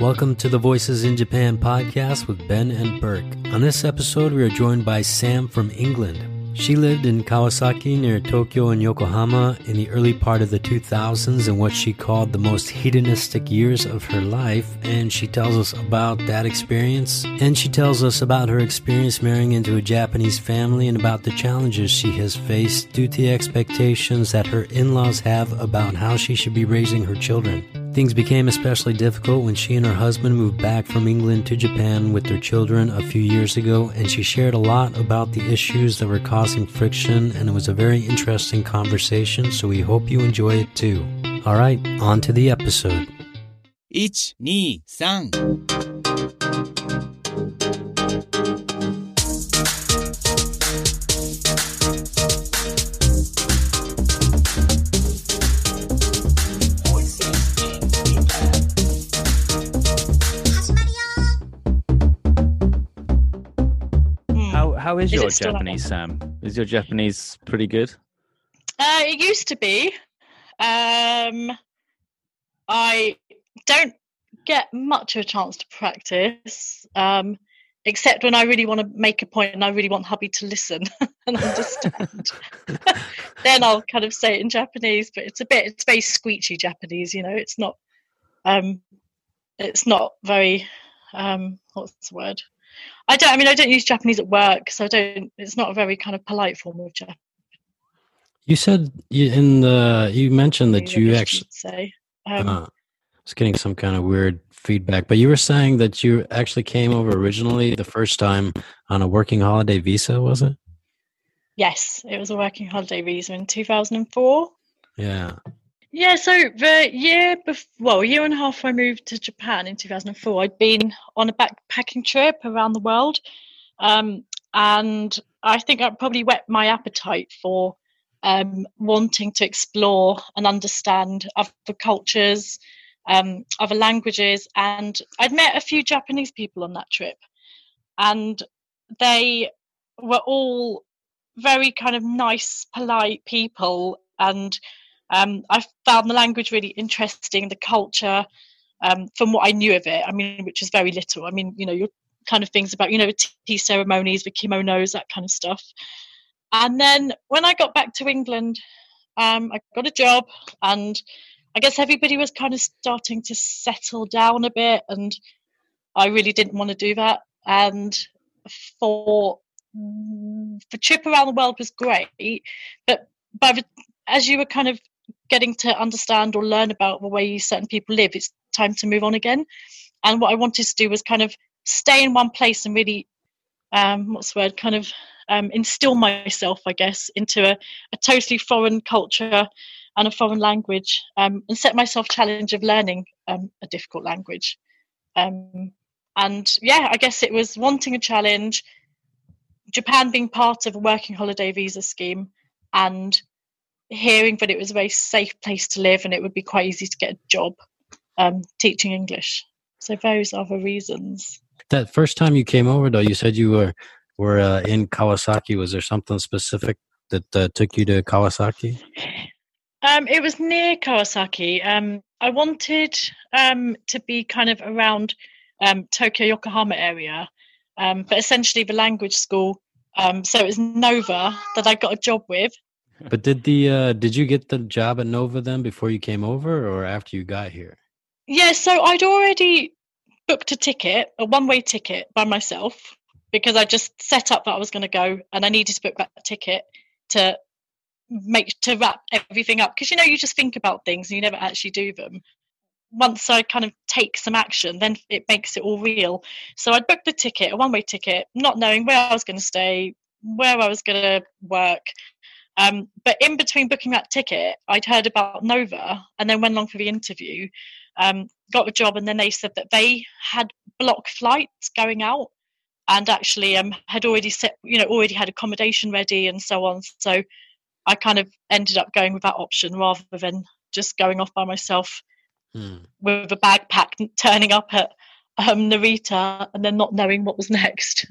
Welcome to the Voices in Japan podcast with Ben and Burke. On this episode, we are joined by Sam from England. She lived in Kawasaki near Tokyo and Yokohama in the early part of the 2000s in what she called the most hedonistic years of her life, and she tells us about that experience. And she tells us about her experience marrying into a Japanese family and about the challenges she has faced due to the expectations that her in laws have about how she should be raising her children. Things became especially difficult when she and her husband moved back from England to Japan with their children a few years ago, and she shared a lot about the issues that were causing friction, and it was a very interesting conversation, so we hope you enjoy it too. All right, on to the episode. 1、2、3 How is Is your it still on? Japanese, Sam? Is your Japanese pretty good? Uh, it used to be. Um, I don't get much of a chance to practice, um, except when I really want to make a point and I really want hubby to listen and understand. then I'll kind of say it in Japanese, but it's a bit, it's very squeechy Japanese, you know. It's not, um, it's not very, um, what's the word? I don't. I mean, I don't use Japanese at work, so I don't. It's not a very kind of polite form of Japanese. You said you, in the you mentioned that you actually say. Um, uh, I was getting some kind of weird feedback, but you were saying that you actually came over originally the first time on a working holiday visa, was it? Yes, it was a working holiday visa in 2004. Yeah. Yeah, so the year before, well, a year and a half I moved to Japan in 2004, I'd been on a backpacking trip around the world. Um, and I think that probably whet my appetite for um, wanting to explore and understand other cultures, um, other languages. And I'd met a few Japanese people on that trip. And they were all very kind of nice, polite people. And um, I found the language really interesting, the culture, um, from what I knew of it. I mean, which is very little. I mean, you know, your kind of things about, you know, tea ceremonies, the kimonos, that kind of stuff. And then when I got back to England, um, I got a job, and I guess everybody was kind of starting to settle down a bit, and I really didn't want to do that. And for the trip around the world was great, but by the, as you were kind of getting to understand or learn about the way certain people live, it's time to move on again. And what I wanted to do was kind of stay in one place and really, um, what's the word, kind of um, instill myself, I guess, into a, a totally foreign culture and a foreign language, um, and set myself challenge of learning um, a difficult language. Um, and yeah, I guess it was wanting a challenge, Japan being part of a working holiday visa scheme, and hearing that it was a very safe place to live and it would be quite easy to get a job um, teaching English. So those are the reasons. That first time you came over, though, you said you were were uh, in Kawasaki. Was there something specific that uh, took you to Kawasaki? Um, it was near Kawasaki. Um, I wanted um, to be kind of around um, Tokyo, Yokohama area, um, but essentially the language school. Um, so it was Nova that I got a job with. But did the uh, did you get the job at Nova then before you came over, or after you got here? Yeah, so I'd already booked a ticket, a one way ticket by myself, because I just set up that I was going to go and I needed to book that ticket to make to wrap everything up. Because you know, you just think about things and you never actually do them. Once I kind of take some action, then it makes it all real. So I'd booked the ticket, a one way ticket, not knowing where I was going to stay, where I was going to work. Um, but in between booking that ticket, I'd heard about Nova and then went along for the interview um, got the job, and then they said that they had block flights going out, and actually um, had already set, you know, already had accommodation ready and so on. So I kind of ended up going with that option rather than just going off by myself Hmm. with a backpack, turning up at um, Narita, and then not knowing what was next.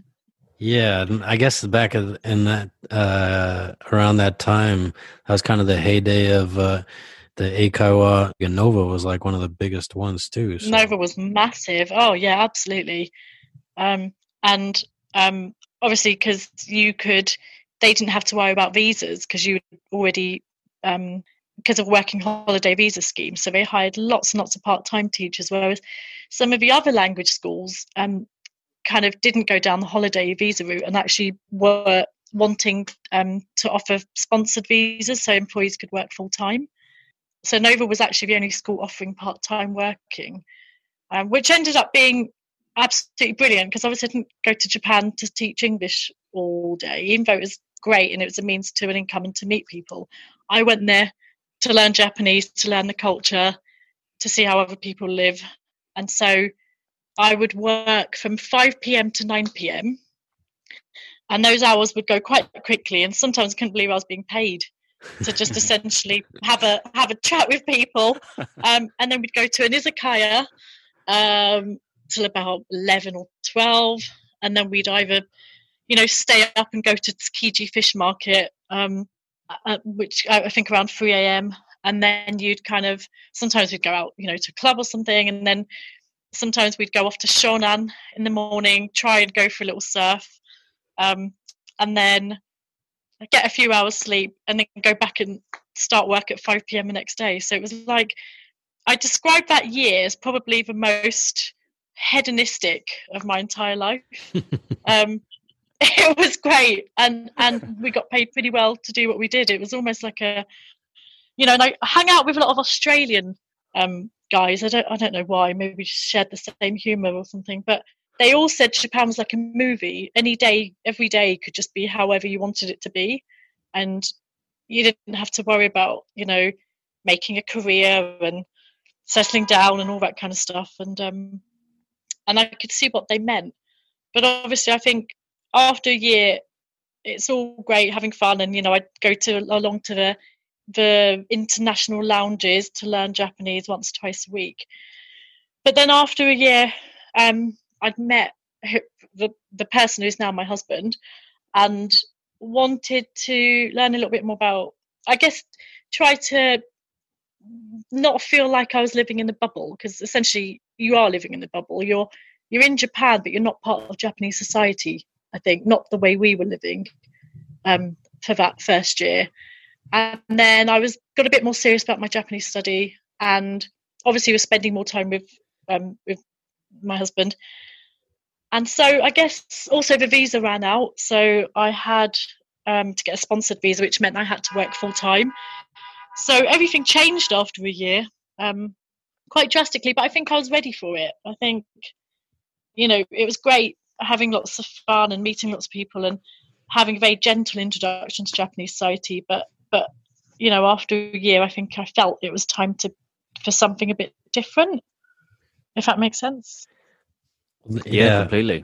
Yeah, I guess back in that uh, around that time, that was kind of the heyday of uh, the Eikaiwa Nova was like one of the biggest ones too. So. Nova was massive. Oh yeah, absolutely. Um, and um, obviously, because you could, they didn't have to worry about visas because you already um, because of working holiday visa scheme. So they hired lots and lots of part-time teachers, whereas some of the other language schools um, kind of didn't go down the holiday visa route and actually were wanting um, to offer sponsored visas so employees could work full time. So Nova was actually the only school offering part-time working, um, which ended up being absolutely brilliant because obviously I didn't go to Japan to teach English all day, even though it was great and it was a means to an income and to meet people. I went there to learn Japanese, to learn the culture, to see how other people live. And so I would work from 5 p.m. to 9 p.m. And those hours would go quite quickly. And sometimes I couldn't believe I was being paid to just essentially have a have a chat with people. Um, and then we'd go to an izakaya um, till about 11 or 12. And then we'd either, you know, stay up and go to Tsukiji Fish Market um, uh, uh, which I think around 3 a.m. And then you'd kind of sometimes we'd go out, you know, to a club or something, and then sometimes we'd go off to Shonan in the morning, try and go for a little surf, um, and then get a few hours sleep, and then go back and start work at 5 p.m. the next day. So it was like I described that year as probably the most hedonistic of my entire life. um, it was great and and we got paid pretty well to do what we did it was almost like a you know and i hang out with a lot of australian um, guys i don't i don't know why maybe just shared the same humor or something but they all said japan was like a movie. Any day every day could just be however you wanted it to be. And you didn't have to worry about you know making a career and settling down and all that kind of stuff. And um and i could see what they meant. But obviously i think after a year, it's all great having fun, and you know, I'd go to along to the the international lounges to learn Japanese once twice a week. But then after a year, um, I'd met the the person who's now my husband, and wanted to learn a little bit more about. I guess try to not feel like I was living in the bubble because essentially you are living in the bubble. You're you're in Japan, but you're not part of Japanese society I think, not the way we were living um, for that first year. And then I was got a bit more serious about my Japanese study, and obviously was spending more time with um, with my husband. And so I guess also the visa ran out, so I had um, to get a sponsored visa, which meant I had to work full time. So everything changed after a year, um, quite drastically. But I think I was ready for it. I think, you know, it was great having lots of fun and meeting lots of people and having a very gentle introduction to Japanese society. But but you know, after a year, I think I felt it was time to for something a bit different. If that makes sense. Yeah, yeah completely.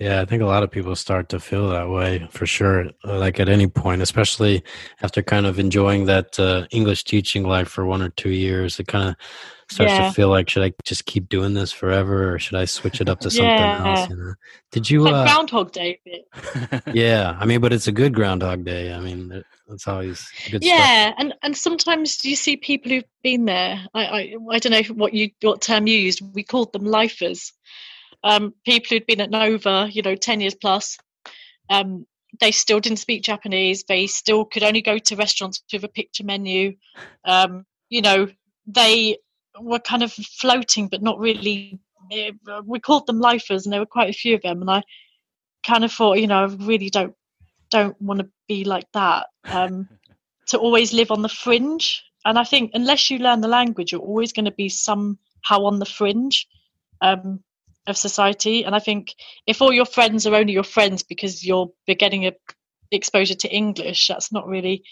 Yeah, I think a lot of people start to feel that way for sure. Like at any point, especially after kind of enjoying that uh, English teaching life for one or two years, it kind of starts yeah. to feel like should I just keep doing this forever or should I switch it up to something yeah. else? You know? Did you like uh, Groundhog Day? yeah, I mean, but it's a good Groundhog Day. I mean, that's always good. Yeah, stuff. and and sometimes you see people who've been there. I, I I don't know what you what term you used. We called them lifers. Um, people who'd been at Nova, you know, ten years plus. Um, they still didn't speak Japanese. They still could only go to restaurants with a picture menu. Um, you know, they were kind of floating, but not really. Eh, we called them lifers, and there were quite a few of them. And I kind of thought, you know, I really don't don't want to be like that. Um, to always live on the fringe, and I think unless you learn the language, you're always going to be somehow on the fringe um, of society. And I think if all your friends are only your friends because you're getting a exposure to English, that's not really,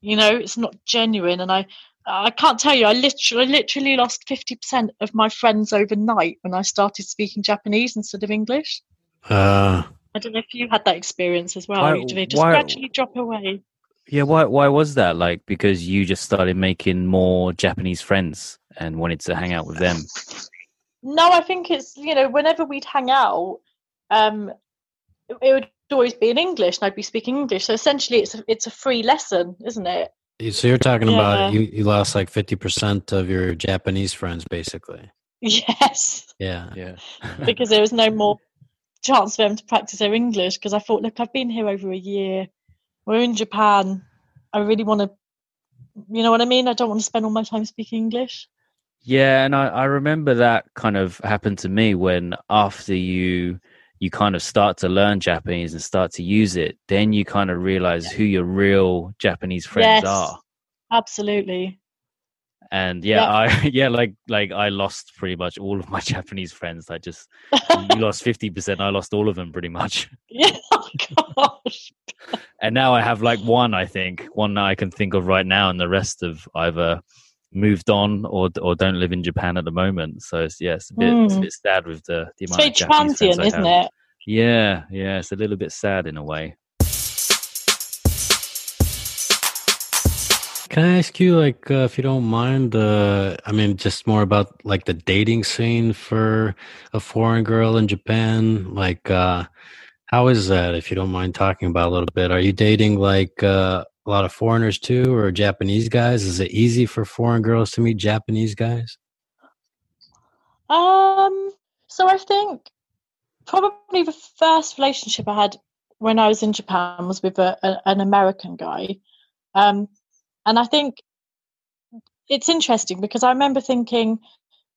you know, it's not genuine. And I I can't tell you. I literally, literally lost fifty percent of my friends overnight when I started speaking Japanese instead of English. Uh, I don't know if you had that experience as well. Why, they just why, gradually drop away? Yeah, why? Why was that? Like because you just started making more Japanese friends and wanted to hang out with them. No, I think it's you know whenever we'd hang out, um, it would always be in English, and I'd be speaking English. So essentially, it's a, it's a free lesson, isn't it? So you're talking Yeah. about you, you lost like 50% of your Japanese friends, basically. Yes, Yeah. Yeah. because there was no more chance for them to practice their English. Because I thought, look, I've been here over a year. We're in Japan. I really want to, you know what I mean? I don't want to spend all my time speaking English. Yeah, and I, I remember that kind of happened to me when after you you kind of start to learn Japanese and start to use it, then you kind of realize who your real Japanese friends Yes. are. Absolutely. And yeah, I yeah, like like I lost pretty much all of my Japanese friends. I just you lost fifty percent, I lost all of them pretty much. yeah. Oh gosh. And now I have like one, I think, one that I can think of right now, and the rest have either moved on or or don't live in Japan at the moment. So it's yeah, it's a bit it's a Mm. bit sad with the the It's amount very of Japanese transient, I isn't it? Yeah, yeah, it's a little bit sad in a way. Can I ask you, like, uh, if you don't mind, uh, I mean, just more about like the dating scene for a foreign girl in Japan? Like, uh, how is that, if you don't mind talking about a little bit? Are you dating like uh, a lot of foreigners too, or Japanese guys? Is it easy for foreign girls to meet Japanese guys? Um, so I think probably the first relationship I had when I was in Japan was with a, a, an American guy. Um, and I think it's interesting because I remember thinking,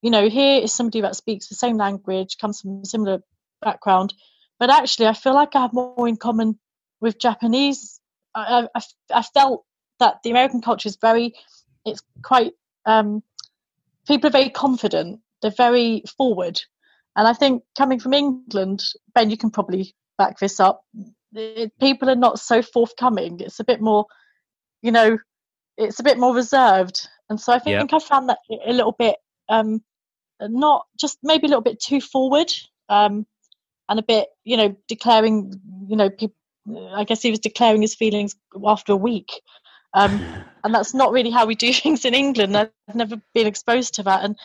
you know, here is somebody that speaks the same language, comes from a similar background, but actually I feel like I have more in common with Japanese. I, I, I felt that the American culture is very, it's quite, um, people are very confident, they're very forward. And I think coming from England, Ben, you can probably back this up. it- people are not so forthcoming. It's a bit more, you know, it's a bit more reserved. And so I think Yep. I found that a little bit, um, not just maybe a little bit too forward, um, and a bit, you know, declaring, you know, people. I guess he was declaring his feelings after a week. Um, and that's not really how we do things in England. I've never been exposed to that, and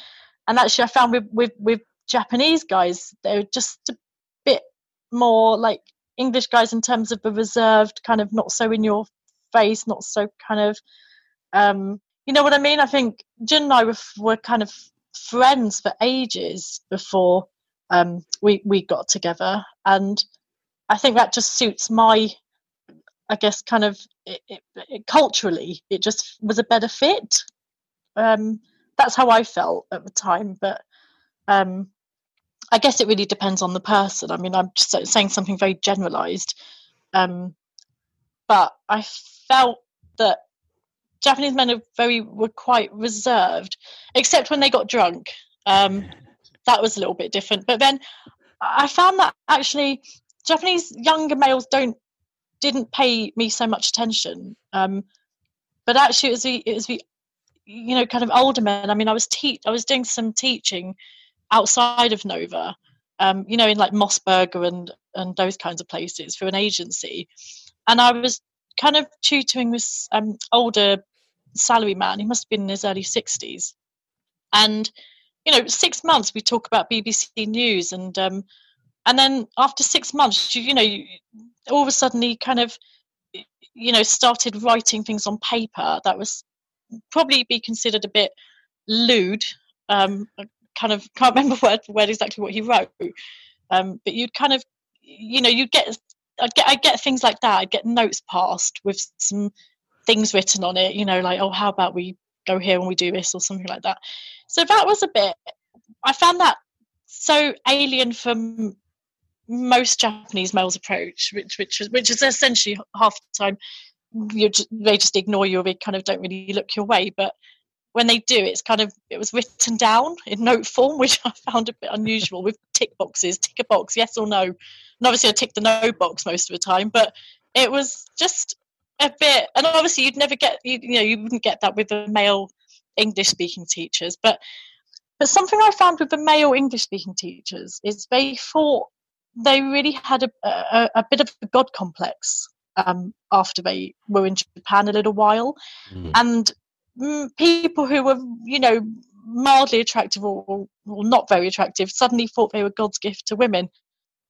and actually, I found with with with Japanese guys, they're just a bit more like English guys in terms of the reserved, kind of not so in your face, not so kind of, um, you know what I mean? I think Jin and I were were kind of friends for ages before um, we we got together, and I think that just suits my I guess kind of it, it, it, culturally, it just was a better fit. Um, that's how I felt at the time, but um, I guess it really depends on the person. I mean, I'm just saying something very generalized, um, but I felt that Japanese men are very were quite reserved, except when they got drunk. Um, that was a little bit different. But then I found that actually Japanese younger males don't didn't pay me so much attention. Um, but actually, it was the it was the you know kind of older men. I mean, I was te- I was doing some teaching outside of Nova, um, you know, in like MOS Burger and and those kinds of places for an agency, and I was kind of tutoring this um, older salary man. He must have been in his early sixties, and you know, six months we talk about BBC News and. Um, and then after six months, you, you know, you, all of a sudden he kind of, you know, started writing things on paper that was probably be considered a bit lewd. Um, kind of can't remember word for word exactly what he wrote, um, but you'd kind of, you know, you'd get, I'd get, I'd get things like that. I'd get notes passed with some things written on it, you know, like, oh, how about we go here and we do this or something like that. So that was a bit. I found that so alien from most Japanese males' approach, which which is which is essentially half the time you they just ignore you or they kind of don't really look your way. But when they do, it's kind of it was written down in note form, which I found a bit unusual with tick boxes, tick a box, yes or no. And obviously, I ticked the no box most of the time, but it was just a bit. And obviously, you'd never get you, you know you wouldn't get that with the male English speaking teachers, but. But something I found with the male English speaking teachers is they thought they really had a, a, a bit of a god complex um, after they were in Japan a little while, Mm. and mm, people who were you know mildly attractive or, or, or not very attractive suddenly thought they were God's gift to women,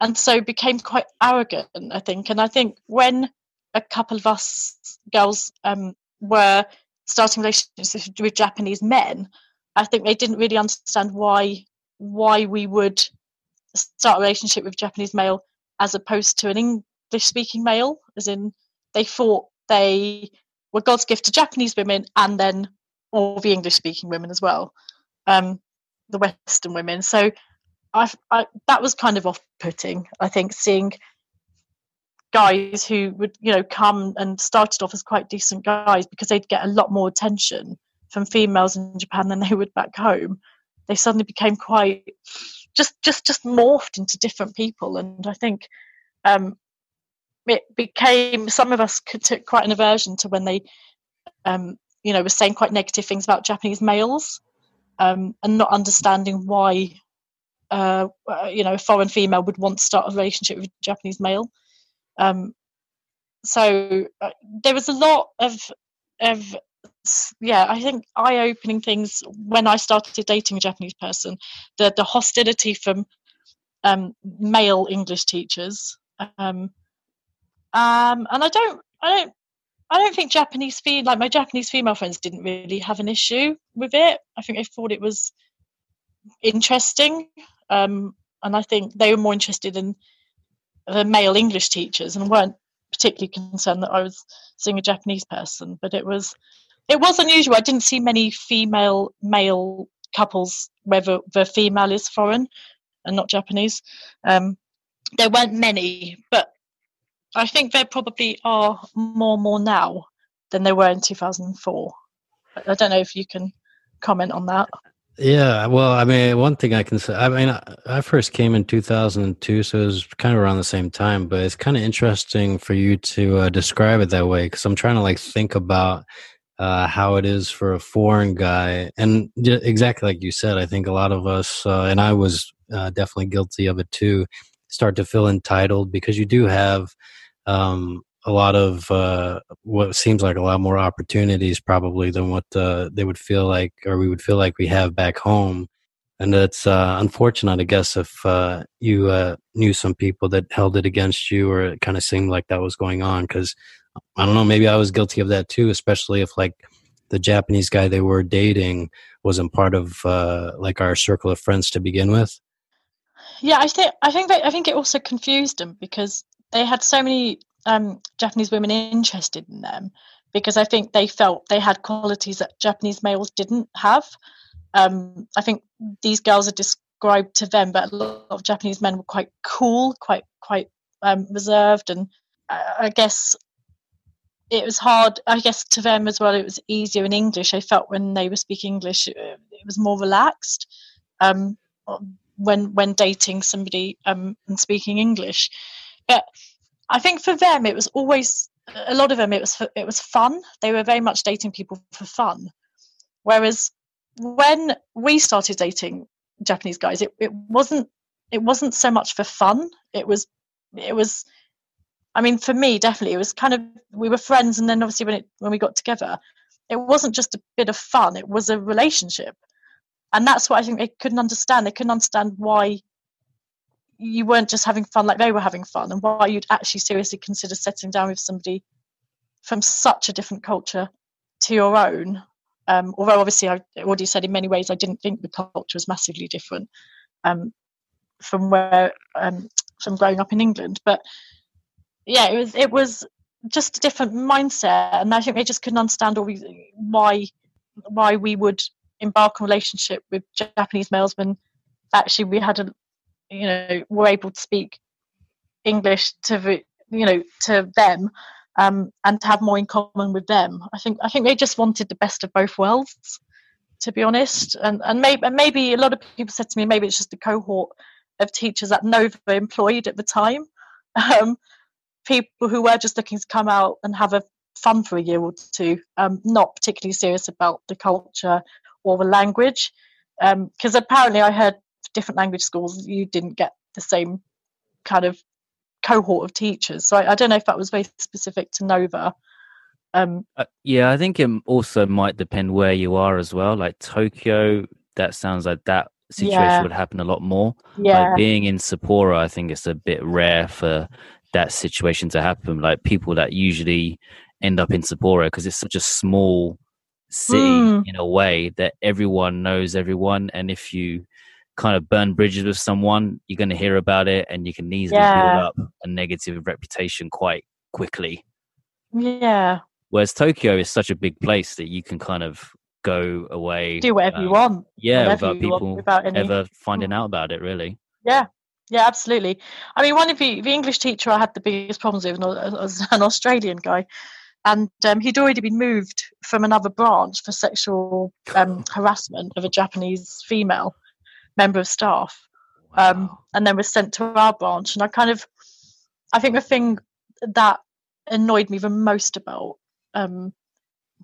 and so became quite arrogant. I think, and I think when a couple of us girls um, were starting relationships with Japanese men, I think they didn't really understand why why we would start a relationship with a Japanese male as opposed to an English speaking male, as in they thought they were God's gift to Japanese women and then all the English speaking women as well, um, the Western women. So I, I, that was kind of off putting, I think, seeing guys who would, you know, come and started off as quite decent guys because they'd get a lot more attention from females in Japan than they would back home. They suddenly became quite just just just morphed into different people. And i think um, it became some of us took quite an aversion to when they um, you know were saying quite negative things about japanese males um, and not understanding why uh, uh, you know a foreign female would want to start a relationship with a japanese male. Um, so uh, there was a lot of of yeah, I think eye opening things when I started dating a Japanese person. The the hostility from um, male English teachers, um, um, and I don't, I don't, I don't think Japanese fe- like my Japanese female friends didn't really have an issue with it. I think they thought it was interesting, um, and I think they were more interested in the male English teachers and weren't particularly concerned that I was seeing a Japanese person. But it was it was unusual. I didn't see many female male couples where the, the female is foreign and not Japanese. Um, there weren't many, but I think there probably are more more now than there were in 2004. I don't know if you can comment on that. Yeah, well, I mean, one thing I can say, I mean, I, first came in 2002, so it was kind of around the same time, but it's kind of interesting for you to uh, describe it that way because I'm trying to like think about uh, how it is for a foreign guy. And exactly like you said, I think a lot of us, uh, and I was uh, definitely guilty of it too, start to feel entitled because you do have um, a lot of uh, what seems like a lot more opportunities probably than what uh, they would feel like or we would feel like we have back home. And it's uh, unfortunate, I guess, if you knew some people that held it against you or it kind of seemed like that was going on because I don't know, maybe I was guilty of that too, especially if like the Japanese guy they were dating wasn't part of uh, like our circle of friends to begin with. Yeah, I think I think that, I think it also confused them because they had so many um, Japanese women interested in them because I think they felt they had qualities that Japanese males didn't have. Um, I think these girls are described to them, but a lot of Japanese men were quite cool, quite quite um, reserved, and uh, I guess it was hard, I guess, to them as well. It was easier in English. I felt when they were speaking English, it, was more relaxed. Um, when when dating somebody um, and speaking English, but I think for them it was always a lot of them it was it was fun. They were very much dating people for fun, whereas when we started dating Japanese guys, it, it wasn't it wasn't so much for fun. It was it was I mean, for me, definitely, it was kind of we were friends, and then obviously when it when we got together, it wasn't just a bit of fun; it was a relationship, and that's what I think they couldn't understand. They couldn't understand why you weren't just having fun like they were having fun, and why you'd actually seriously consider settling down with somebody from such a different culture to your own. Um, although obviously, I already said in many ways I didn't think the culture was massively different um, from where um, from growing up in England, but yeah, it was it was just a different mindset, and I think they just couldn't understand all why why we would embark on a relationship with Japanese males when actually we had a you know were able to speak English to the you know to them um, and to have more in common with them. I think I think they just wanted the best of both worlds, to be honest. And and maybe maybe a lot of people said to me maybe it's just a cohort of teachers that Nova employed at the time. Um, people who were just looking to come out and have a fun for a year or two, um, not particularly serious about the culture or the language. Because um, apparently, I heard different language schools you didn't get the same kind of cohort of teachers. So I, I don't know if that was very specific to Nova. Um, uh, yeah, I think it also might depend where you are as well. Like Tokyo, that sounds like that situation yeah. would happen a lot more. Yeah. Like being in Sapporo, I think it's a bit rare for that situation to happen. Like people that usually end up in Sapporo because it's such a small city Mm. in a way that everyone knows everyone, and if you kind of burn bridges with someone, you're going to hear about it, and you can easily Yeah. build up a negative reputation quite quickly. Yeah, Whereas Tokyo is such a big place that you can kind of go away, do whatever you um, want. yeah, without you want, people without any. ever finding out about it. Really, Yeah, yeah, absolutely. I mean, one of the the English teacher I had the biggest problems with was an Australian guy, and um, he'd already been moved from another branch for sexual um, harassment of a Japanese female member of staff, um, and then was sent to our branch. And I kind of, I think the thing that annoyed me the most about um,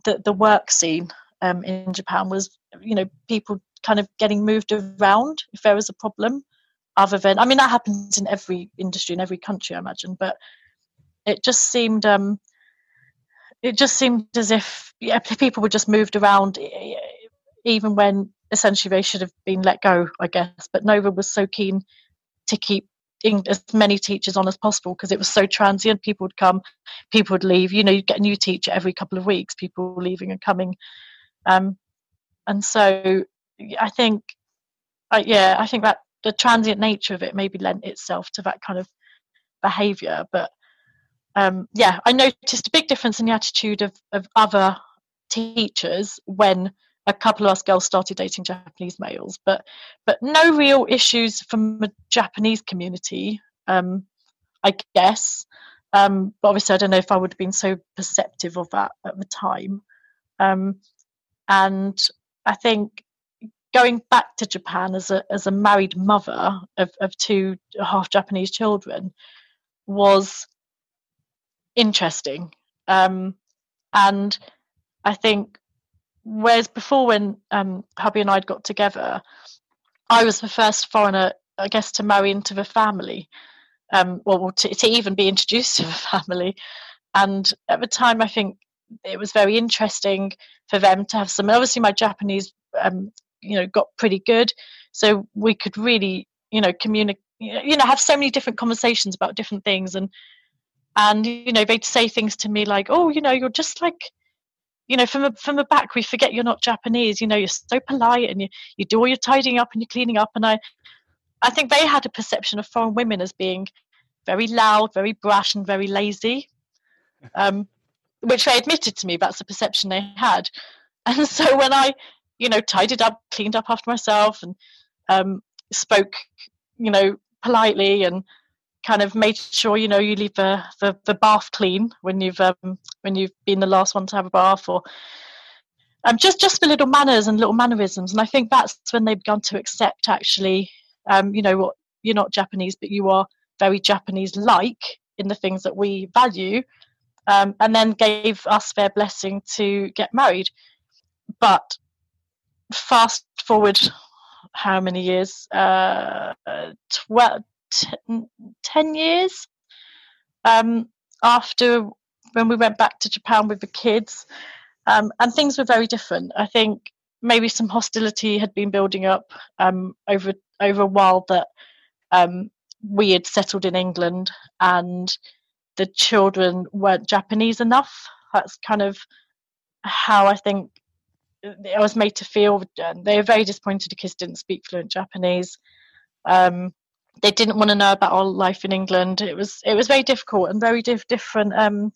the the work scene um, in Japan was, you know, people kind of getting moved around if there was a problem other than I mean that happens in every industry in every country I imagine but it just seemed um it just seemed as if yeah people were just moved around even when essentially they should have been let go I guess but Nova was so keen to keep as many teachers on as possible because it was so transient. People would come people would leave. You know you'd get a new teacher every couple of weeks people leaving and coming. Um and so I think I, yeah I think that the transient nature of it maybe lent itself to that kind of behavior but um, yeah i noticed a big difference in the attitude of, of other teachers when a couple of us girls started dating japanese males but but no real issues from the japanese community um, i guess. Um, but obviously i don't know if i would have been so perceptive of that at the time. Um, and i think going back to Japan as a as a married mother of, of two half Japanese children was interesting. Um, and I think whereas before when um, hubby and I got together, I was the first foreigner, I guess, to marry into the family, um, or to, to even be introduced to the family. And at the time, I think it was very interesting for them to have some. Obviously, my Japanese um, you know got pretty good. So we could really you know communicate you know have so many different conversations about different things and and you know they'd say things to me like oh you know you're just like you know from the from the back we forget you're not japanese. You know you're so polite and you you do all your tidying up and your cleaning up. And i i think they had a perception of foreign women as being very loud very brash and very lazy um which they admitted to me. That's the perception they had. And so when i you know, tidied up, cleaned up after myself, and um, spoke, you know, politely and kind of made sure, you know, you leave the, the, the bath clean when you've um, when you've been the last one to have a bath, or um, just just the little manners and little mannerisms. And I think that's when they've begun to accept, actually, um, you know, what you're not Japanese, but you are very Japanese-like in the things that we value, um, and then gave us their blessing to get married. But fast forward how many years? Uh 12 10, 10 years? Um after when we went back to japan with the kids. Um and things were very different. I think maybe some hostility had been building up um over over a while that um we had settled in england and the children weren't japanese enough. That's kind of how i think I was made to feel they were very disappointed because didn't speak fluent Japanese. Um, they didn't want to know about our life in England. It was it was very difficult and very diff- different um,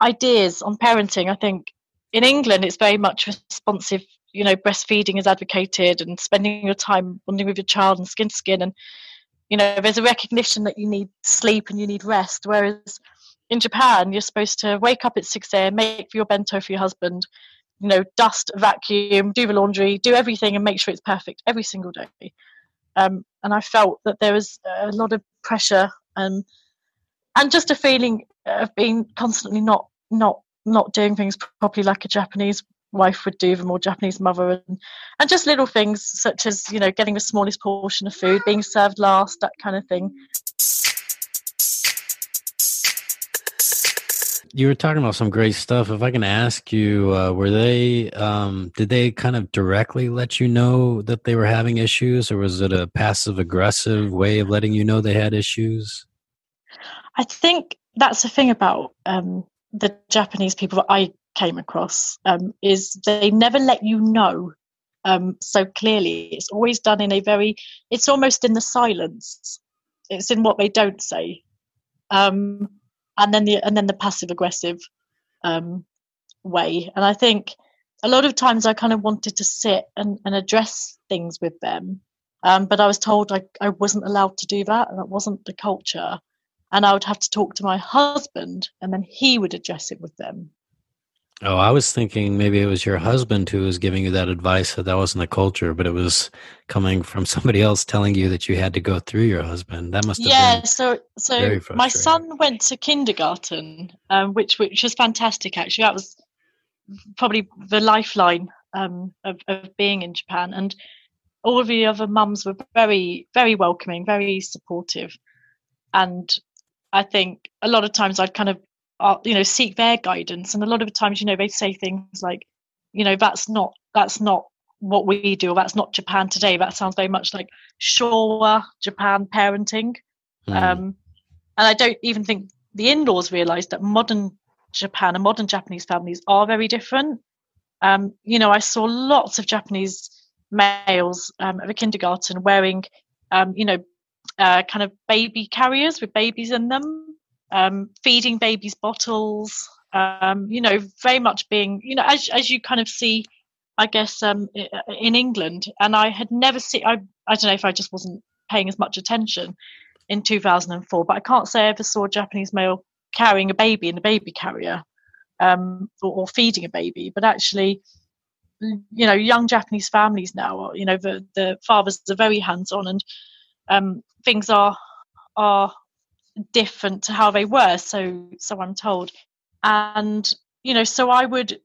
ideas on parenting. I think in England it's very much responsive. You know, breastfeeding is advocated and spending your time bonding with your child and skin to skin. And you know, there's a recognition that you need sleep and you need rest. Whereas in Japan, you're supposed to wake up at six a.m., make your bento for your husband you know, dust, vacuum, do the laundry, do everything and make sure it's perfect every single day. Um, and I felt that there was a lot of pressure and and just a feeling of being constantly not not not doing things properly like a Japanese wife would do them or Japanese mother and and just little things such as you know getting the smallest portion of food, being served last, that kind of thing. You were talking about some great stuff. If I can ask you, uh, were they, um, did they kind of directly let you know that they were having issues, or was it a passive aggressive way of letting you know they had issues? I think that's the thing about um, the Japanese people that I came across um, is they never let you know um, so clearly. It's always done in a very, it's almost in the silence. It's in what they don't say, um, and then the and then the passive aggressive um, way. And I think a lot of times I kind of wanted to sit and, and address things with them, um, but I was told I, I wasn't allowed to do that, and that wasn't the culture. And I would have to talk to my husband, and then he would address it with them. Oh, I was thinking maybe it was your husband who was giving you that advice that that wasn't the culture, but it was coming from somebody else telling you that you had to go through your husband. That must have yeah. So so my son went to kindergarten, um, which which was fantastic. Actually, that was probably the lifeline um, of, of being in Japan, and all of the other mums were very very welcoming, very supportive, and I think a lot of times I'd kind of are, you know seek their guidance. And a lot of the times you know they say things like you know that's not that's not what we do or that's not japan today. That sounds very much like Showa japan parenting. Mm. um, and i don't even think the in-laws realize that modern japan and modern japanese families are very different. Um, you know i saw lots of japanese males um, at the kindergarten wearing um, you know uh, kind of baby carriers with babies in them um, feeding babies bottles, um, you know, very much being, you know, as as you kind of see, I guess, um, in England. And I had never seen. I I don't know if I just wasn't paying as much attention in 2004, but I can't say I ever saw a Japanese male carrying a baby in a baby carrier um, or, or, feeding a baby. But actually, you know, young Japanese families now, you know, the the fathers are very hands on, and um, things are are different to how they were so so i'm told. And you know so i would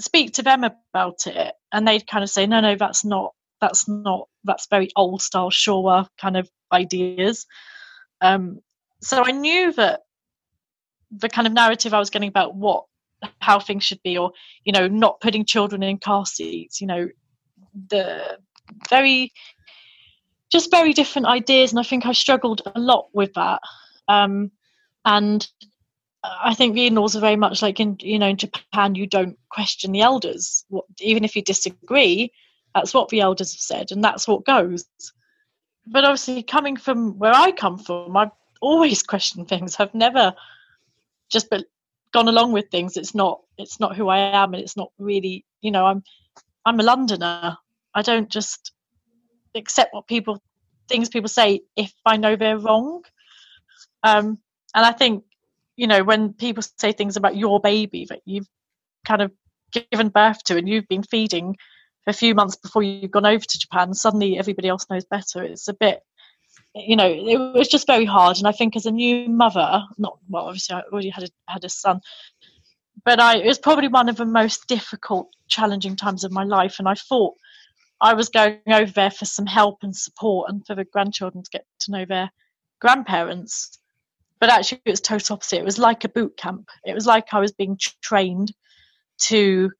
speak to them about it and they'd kind of say no no that's not that's not that's very old style Showa kind of ideas. Um so i knew that the kind of narrative i was getting about what how things should be or you know not putting children in car seats you know the very just very different ideas and i think i struggled a lot with that um, and I think the in-laws are very much like in you know in Japan you don't question the elders. What, even if you disagree that's what the elders have said and that's what goes. But obviously coming from where I come from I've always questioned things. I've never just gone along with things. It's not it's not who I am and it's not really you know I'm I'm a Londoner. I don't just accept what people things people say if I know they're wrong um, and I think, you know, when people say things about your baby that you've kind of given birth to and you've been feeding for a few months before you've gone over to Japan, suddenly everybody else knows better. It's a bit, you know, it was just very hard. And I think as a new mother, not well, obviously I already had a, had a son, but I it was probably one of the most difficult, challenging times of my life. And I thought I was going over there for some help and support and for the grandchildren to get to know their grandparents but actually it was total opposite it was like a boot camp it was like i was being trained to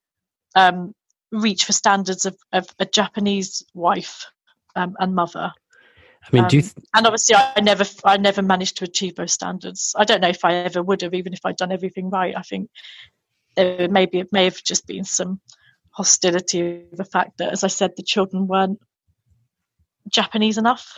um, reach for standards of, of a japanese wife um, and mother I mean, do you um, th- and obviously, I never, I never managed to achieve those standards. I don't know if I ever would have, even if I'd done everything right. I think there maybe it may have just been some hostility of the fact that, as I said, the children weren't Japanese enough.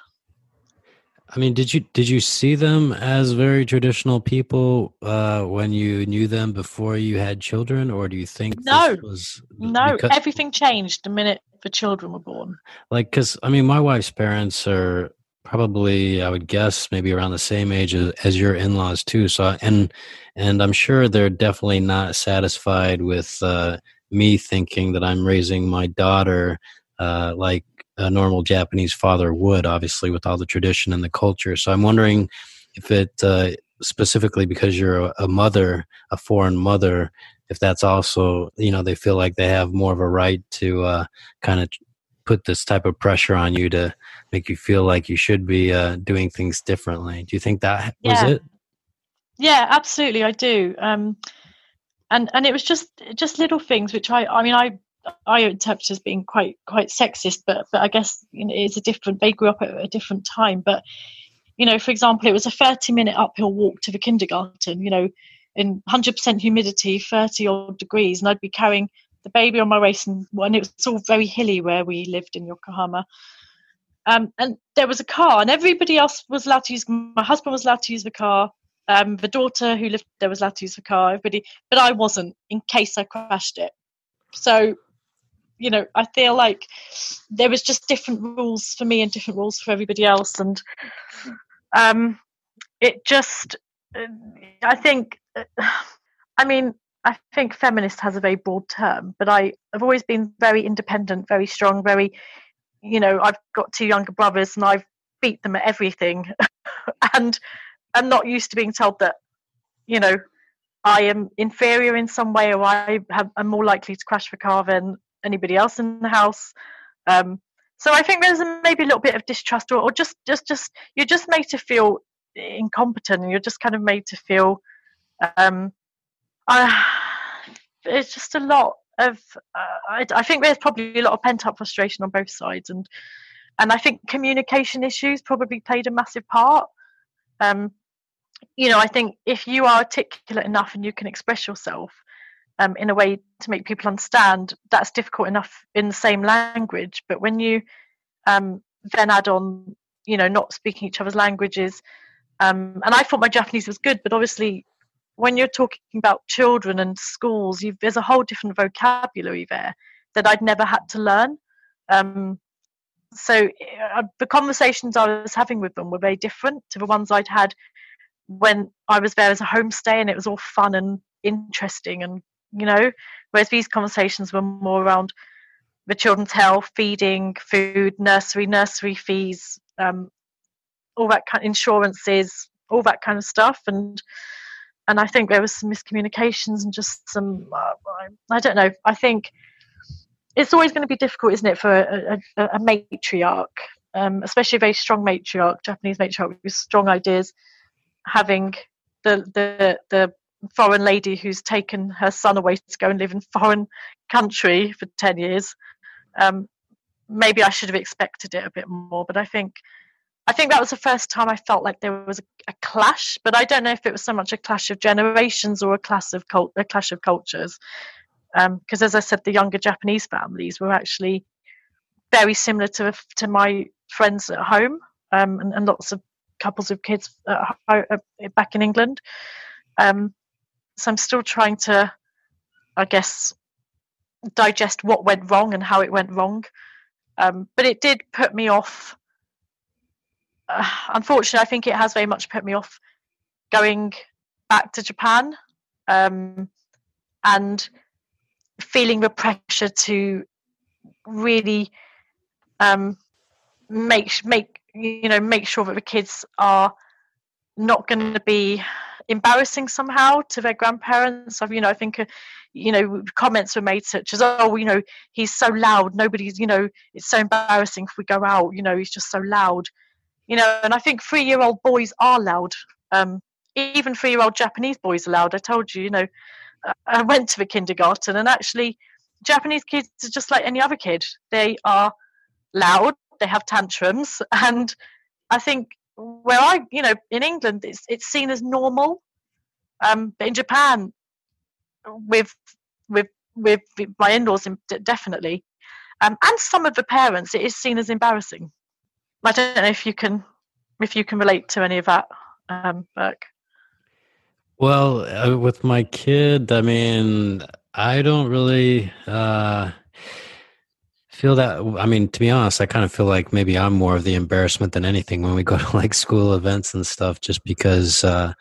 I mean, did you did you see them as very traditional people uh, when you knew them before you had children, or do you think no, was no? Because, everything changed the minute the children were born. Like, because I mean, my wife's parents are probably, I would guess, maybe around the same age as, as your in laws too. So, and and I'm sure they're definitely not satisfied with uh, me thinking that I'm raising my daughter uh, like a normal Japanese father would, obviously, with all the tradition and the culture. So I'm wondering if it uh, specifically because you're a, a, mother, a foreign mother, if that's also, you know, they feel like they have more of a right to uh, kind of put this type of pressure on you to make you feel like you should be uh, doing things differently. Do you think that was yeah. it? Yeah, absolutely, I do. Um, and and it was just just little things which I I mean I I interpret as being quite quite sexist, but but I guess you know, it's a different. They grew up at a different time, but you know, for example, it was a thirty minute uphill walk to the kindergarten. You know, in 100% humidity, 30 odd degrees, and I'd be carrying the baby on my waist, and, and it was all very hilly where we lived in Yokohama. Um, and there was a car, and everybody else was allowed to use. My husband was allowed to use the car. Um, the daughter who lived there was allowed to use the car. Everybody, but I wasn't, in case I crashed it. So, you know, I feel like there was just different rules for me and different rules for everybody else, and um, it just, uh, I think, uh, I mean, I think feminist has a very broad term, but I have always been very independent, very strong, very, you know, I've got two younger brothers and I've beat them at everything, and I'm not used to being told that, you know, I am inferior in some way or I am more likely to crash the car than anybody else in the house. Um, so I think there's maybe a little bit of distrust, or, or just, just, just you're just made to feel incompetent, and you're just kind of made to feel. Um, uh, it's just a lot of. Uh, I, I think there's probably a lot of pent up frustration on both sides, and and I think communication issues probably played a massive part. Um, you know, I think if you are articulate enough and you can express yourself um, in a way to make people understand, that's difficult enough in the same language. But when you um, then add on, you know, not speaking each other's languages, um, and I thought my Japanese was good, but obviously, when you're talking about children and schools, there's a whole different vocabulary there that I'd never had to learn. Um, so uh, the conversations I was having with them were very different to the ones I'd had when I was there as a homestay and it was all fun and interesting and you know whereas these conversations were more around the children's health feeding food nursery nursery fees um, all that kind insurances all that kind of stuff. And and I think there was some miscommunications and just some uh, I, I don't know. I think it's always going to be difficult isn't it for a, a, a matriarch um, especially a very strong matriarch Japanese matriarch with strong ideas having the the the foreign lady who's taken her son away to go and live in foreign country for 10 years um, maybe i should have expected it a bit more but i think i think that was the first time i felt like there was a, a clash but i don't know if it was so much a clash of generations or a clash of cult a clash of cultures because um, as i said the younger japanese families were actually very similar to to my friends at home um, and, and lots of couples of kids uh, uh, back in England. Um, so I'm still trying to, I guess, digest what went wrong and how it went wrong. Um, but it did put me off. Uh, unfortunately, I think it has very much put me off going back to Japan um, and feeling the pressure to really um, make make you know make sure that the kids are not going to be embarrassing somehow to their grandparents. I've, you know, I think, uh, you know, comments were made such as, oh, you know, he's so loud. Nobody's, you know, it's so embarrassing if we go out. You know, he's just so loud. You know, and I think three-year-old boys are loud. Um, even three-year-old Japanese boys are loud. I told you, you know, I went to the kindergarten, and actually, Japanese kids are just like any other kid. They are loud they have tantrums and i think where i you know in england it's it's seen as normal. Um but in japan with with with my in-laws definitely. Um, and some of the parents it is seen as embarrassing. I don't know if you can if you can relate to any of that um Burke. well uh, with my kid i mean i don't really uh feel that i mean to be honest i kind of feel like maybe i'm more of the embarrassment than anything when we go to like school events and stuff just because uh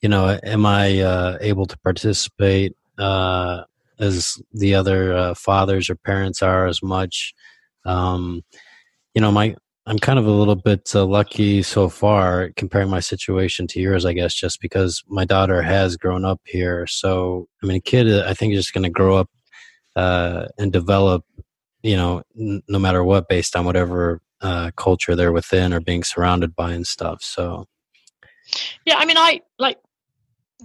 you know am i uh able to participate uh as the other uh, fathers or parents are as much? Um you know my i'm kind of a little bit uh, lucky so far comparing my situation to yours i guess just because my daughter has grown up here. So i mean a kid uh, i think is just going to grow up uh, and develop you know, n- no matter what, based on whatever uh, culture they're within or being surrounded by and stuff. So, yeah, I mean, I like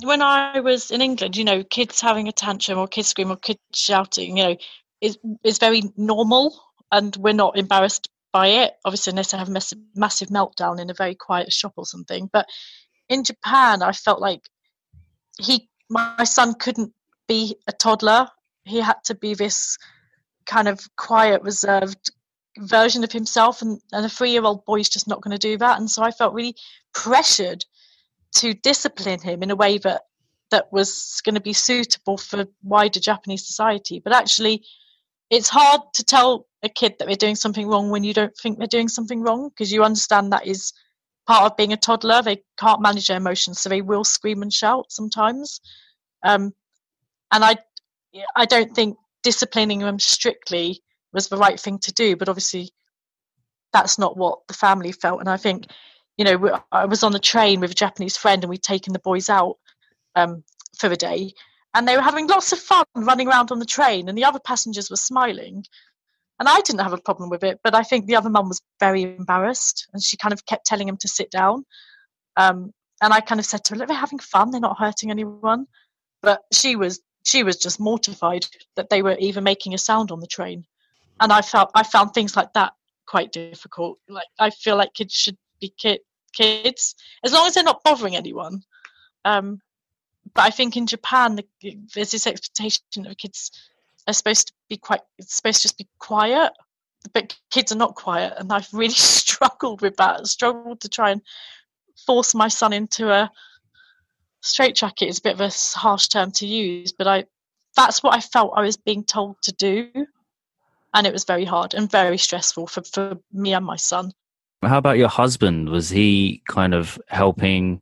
when I was in England, you know, kids having a tantrum or kids screaming or kids shouting, you know, is is very normal, and we're not embarrassed by it. Obviously, unless I have a mass- massive meltdown in a very quiet shop or something. But in Japan, I felt like he my son couldn't be a toddler. He had to be this kind of quiet, reserved version of himself, and, and a three year old boy is just not going to do that. And so I felt really pressured to discipline him in a way that that was going to be suitable for wider Japanese society. But actually, it's hard to tell a kid that they're doing something wrong when you don't think they're doing something wrong because you understand that is part of being a toddler. They can't manage their emotions, so they will scream and shout sometimes. Um, and I, I don't think disciplining them strictly was the right thing to do. But obviously, that's not what the family felt. And I think, you know, I was on the train with a Japanese friend, and we'd taken the boys out um, for the day, and they were having lots of fun running around on the train, and the other passengers were smiling. And I didn't have a problem with it, but I think the other mum was very embarrassed, and she kind of kept telling him to sit down. Um, and I kind of said to her, "They're having fun; they're not hurting anyone." But she was she was just mortified that they were even making a sound on the train, and I felt I found things like that quite difficult. Like I feel like kids should be ki- kids as long as they're not bothering anyone. Um, but I think in Japan, the, there's this expectation of kids are supposed to be quite, supposed to just be quiet, but kids are not quiet. And I've really struggled with that, struggled to try and force my son into a straitjacket is a bit of a harsh term to use, but I, that's what I felt I was being told to do. And it was very hard and very stressful for, for me and my son. How about your husband? Was he kind of helping,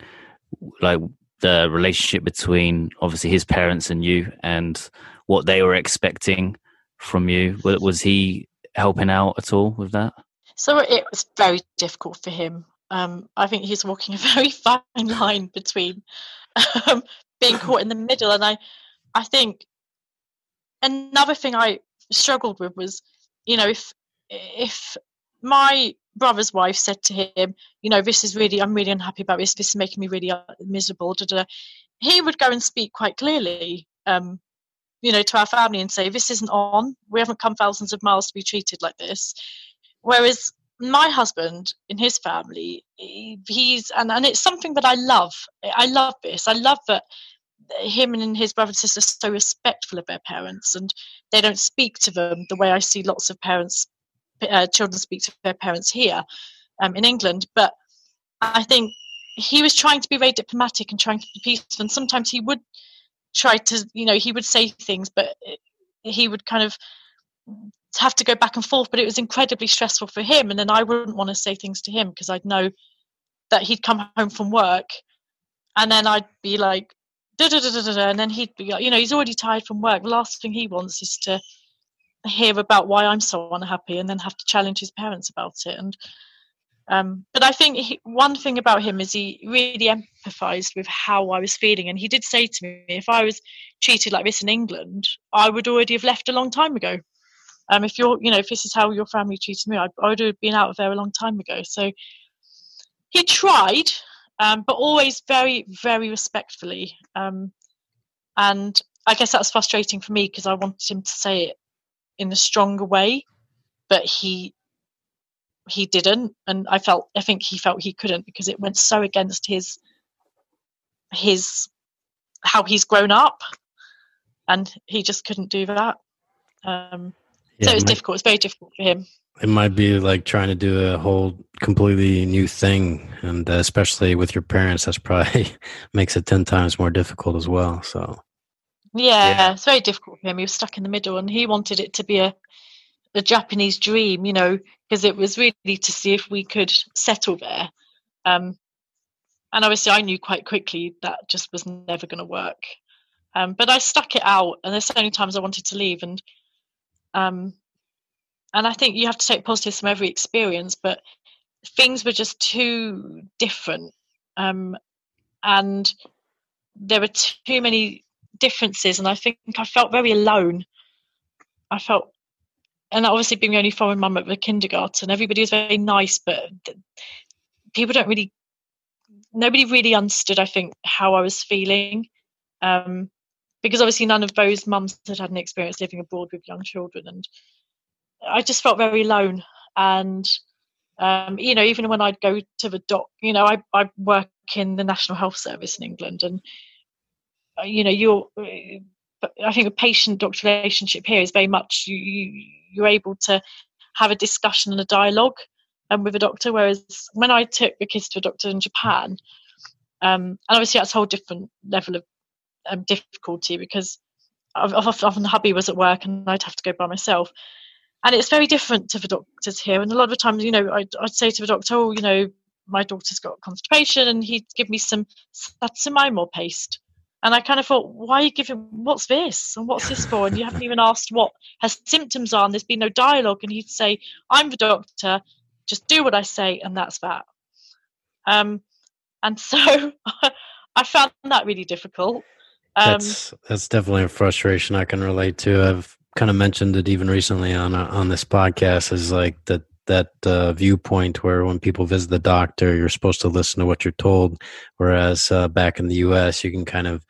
like the relationship between obviously his parents and you and what they were expecting from you was he helping out at all with that so it was very difficult for him um, i think he's walking a very fine line between um, being caught in the middle and i i think another thing i struggled with was you know if if my brother's wife said to him, you know, this is really, I'm really unhappy about this. This is making me really uh, miserable. Da, da. He would go and speak quite clearly, um, you know, to our family and say, this isn't on. We haven't come thousands of miles to be treated like this. Whereas my husband in his family, he's, and, and it's something that I love. I love this. I love that him and his brother and sister are so respectful of their parents and they don't speak to them the way I see lots of parents uh, children speak to their parents here um, in England. But I think he was trying to be very diplomatic and trying to be peaceful. And sometimes he would try to, you know, he would say things, but he would kind of have to go back and forth. But it was incredibly stressful for him. And then I wouldn't want to say things to him because I'd know that he'd come home from work and then I'd be like, da, da, da, da, da, and then he'd be, you know, he's already tired from work. The last thing he wants is to hear about why I'm so unhappy and then have to challenge his parents about it. And um, but I think he, one thing about him is he really empathised with how I was feeling, and he did say to me, if I was treated like this in England, I would already have left a long time ago. Um, if you're, you know, if this is how your family treated me, I, I would have been out of there a long time ago. So he tried, um, but always very, very respectfully. Um, and I guess that's frustrating for me because I wanted him to say it in a stronger way, but he he didn't, and I felt I think he felt he couldn't because it went so against his his how he's grown up, and he just couldn't do that. Um, yeah, so it was difficult. It's very difficult for him. It might be like trying to do a whole completely new thing, and uh, especially with your parents, that's probably makes it ten times more difficult as well. So yeah, yeah, it's very difficult for him. He was stuck in the middle, and he wanted it to be a a Japanese dream, you know, because it was really to see if we could settle there. Um, and obviously, I knew quite quickly that just was never going to work. Um, but I stuck it out, and there's so many times I wanted to leave, and um, and I think you have to take positives from every experience, but things were just too different, um, and there were too many differences, and I think I felt very alone. I felt, and obviously being the only foreign mum at the kindergarten, everybody was very nice, but people don't really, nobody really understood. I think how I was feeling, um, because obviously none of those mums had had an experience living abroad with young children, and I just felt very alone. And um, you know, even when I'd go to the doc, you know, I, I work in the National Health Service in England, and you know, you're. I think a patient-doctor relationship here is very much you, you you're able to have a discussion and a dialogue um, with a doctor. Whereas when I took the kids to a doctor in Japan, um, and obviously that's a whole different level of um, difficulty because often the hubby was at work and I'd have to go by myself. And it's very different to the doctors here. And a lot of times, you know, I'd, I'd say to the doctor, oh, you know, my daughter's got constipation, and he'd give me some satsumaimo paste. And I kind of thought, why are you giving, what's this? And what's this for? And you haven't even asked what her symptoms are, and there's been no dialogue. And he'd say, I'm the doctor, just do what I say, and that's that. Um, and so I found that really difficult. Um, that's that's definitely a frustration I can relate to. I've kind of mentioned it even recently on uh, on this podcast. Is like that that uh, viewpoint where when people visit the doctor, you're supposed to listen to what you're told, whereas uh, back in the U.S., you can kind of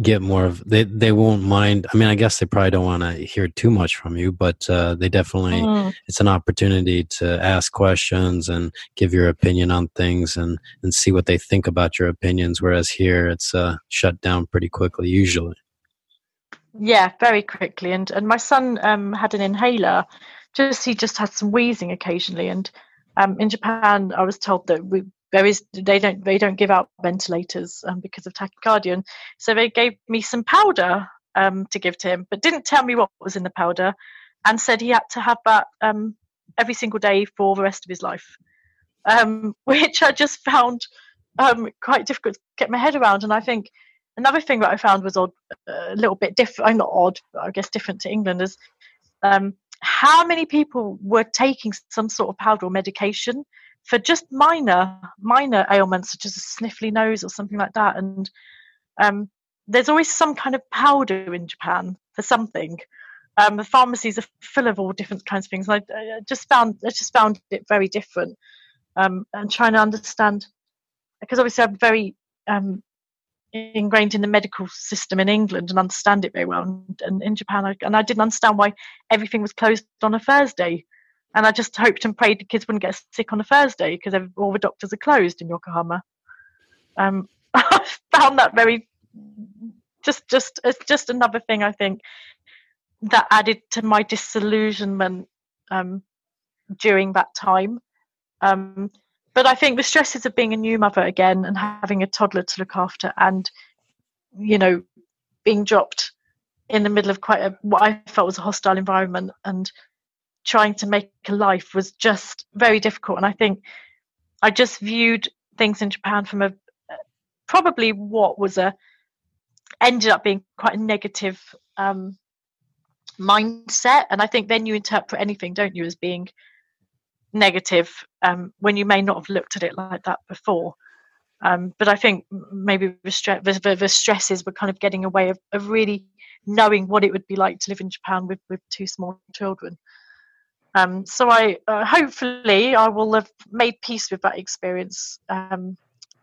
get more of they they won't mind i mean i guess they probably don't want to hear too much from you but uh, they definitely mm. it's an opportunity to ask questions and give your opinion on things and and see what they think about your opinions whereas here it's uh, shut down pretty quickly usually yeah very quickly and and my son um, had an inhaler just he just had some wheezing occasionally and um, in japan i was told that we there is they don't they don't give out ventilators um, because of tachycardia. And so they gave me some powder um, to give to him but didn't tell me what was in the powder and said he had to have that um, every single day for the rest of his life. Um, which i just found um, quite difficult to get my head around. And i think another thing that i found was odd a little bit different i'm not odd i guess different to england is um, how many people were taking some sort of powder or medication for just minor minor ailments such as a sniffly nose or something like that. And um, there's always some kind of powder in japan for something. Um, the pharmacies are full of all different kinds of things. I, I, just found i just found it very different. Um, and trying to understand because obviously i'm very um, ingrained in the medical system in england and understand it very well. And, and in japan I, and i didn't understand why everything was closed on a thursday and I just hoped and prayed the kids wouldn't get sick on a Thursday because all the doctors are closed in Yokohama. Um, I found that very just just it's just another thing I think that added to my disillusionment um, during that time. Um, but I think the stresses of being a new mother again and having a toddler to look after, and you know, being dropped in the middle of quite a what I felt was a hostile environment and trying to make a life was just very difficult. And I think I just viewed things in Japan from a probably what was a ended up being quite a negative um, mindset. And I think then you interpret anything, don't you, as being negative um, when you may not have looked at it like that before. Um, but I think maybe the, stre- the, the, stresses were kind of getting away of, of really knowing what it would be like to live in Japan with, with two small children. Um, so I uh, hopefully I will have made peace with that experience um,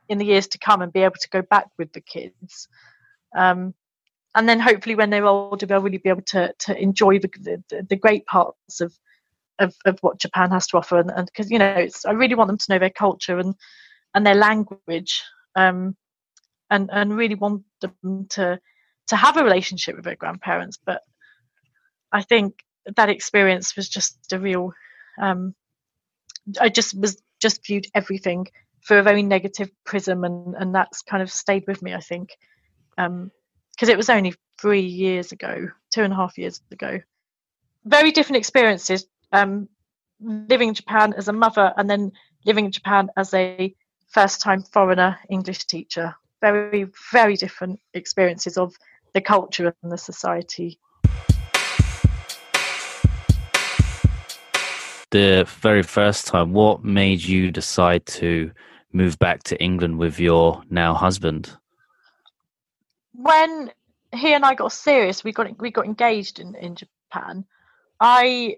in the years to come and be able to go back with the kids. Um, and then hopefully when they're older, they'll really be able to to enjoy the the, the great parts of, of, of what Japan has to offer. And because you know, I really want them to know their culture and and their language, um, and and really want them to to have a relationship with their grandparents. But I think that experience was just a real um, i just was just viewed everything through a very negative prism and and that's kind of stayed with me i think. Because um, it was only three years ago two and a half years ago. Very different experiences um, living in japan as a mother and then living in japan as a first time foreigner english teacher. Very very different experiences of the culture and the society the very first time, what made you decide to move back to England with your now husband? When he and I got serious, we got we got engaged in, in Japan. I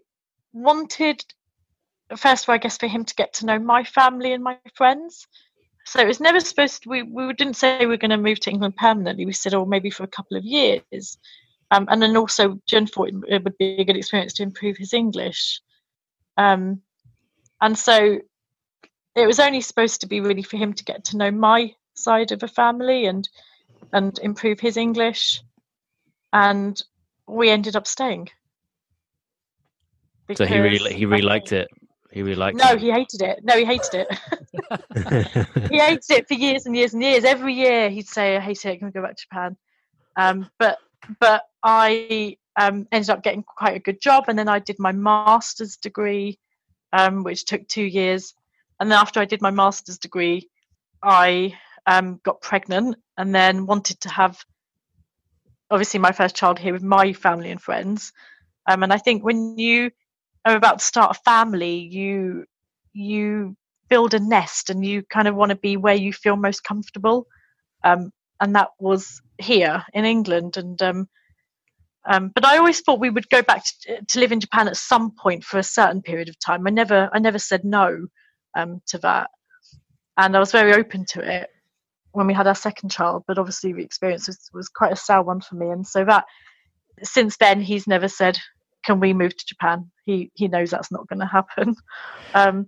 wanted first of all, I guess, for him to get to know my family and my friends. So it was never supposed to, we, we didn't say we were going to move to England permanently. We said, oh, maybe for a couple of years. Um, and then also, Jen thought it would be a good experience to improve his English. Um, and so it was only supposed to be really for him to get to know my side of the family and and improve his English, and we ended up staying. So he really he really liked it. He really liked No, it. he hated it. No, he hated it. he hated it for years and years and years. Every year he'd say, "I hate it. Can we go back to Japan?" Um, but but I um, ended up getting quite a good job, and then I did my master's degree, um, which took two years. And then after I did my master's degree, I um, got pregnant, and then wanted to have obviously my first child here with my family and friends. Um, and I think when you are about to start a family, you you build a nest and you kind of want to be where you feel most comfortable. Um, and that was here in England. And um, but I always thought we would go back to, to live in Japan at some point for a certain period of time. I never I never said no um, to that, and I was very open to it when we had our second child. But obviously, the experience was, was quite a sour one for me, and so that since then he's never said, "Can we move to Japan?" He he knows that's not going to happen. Um,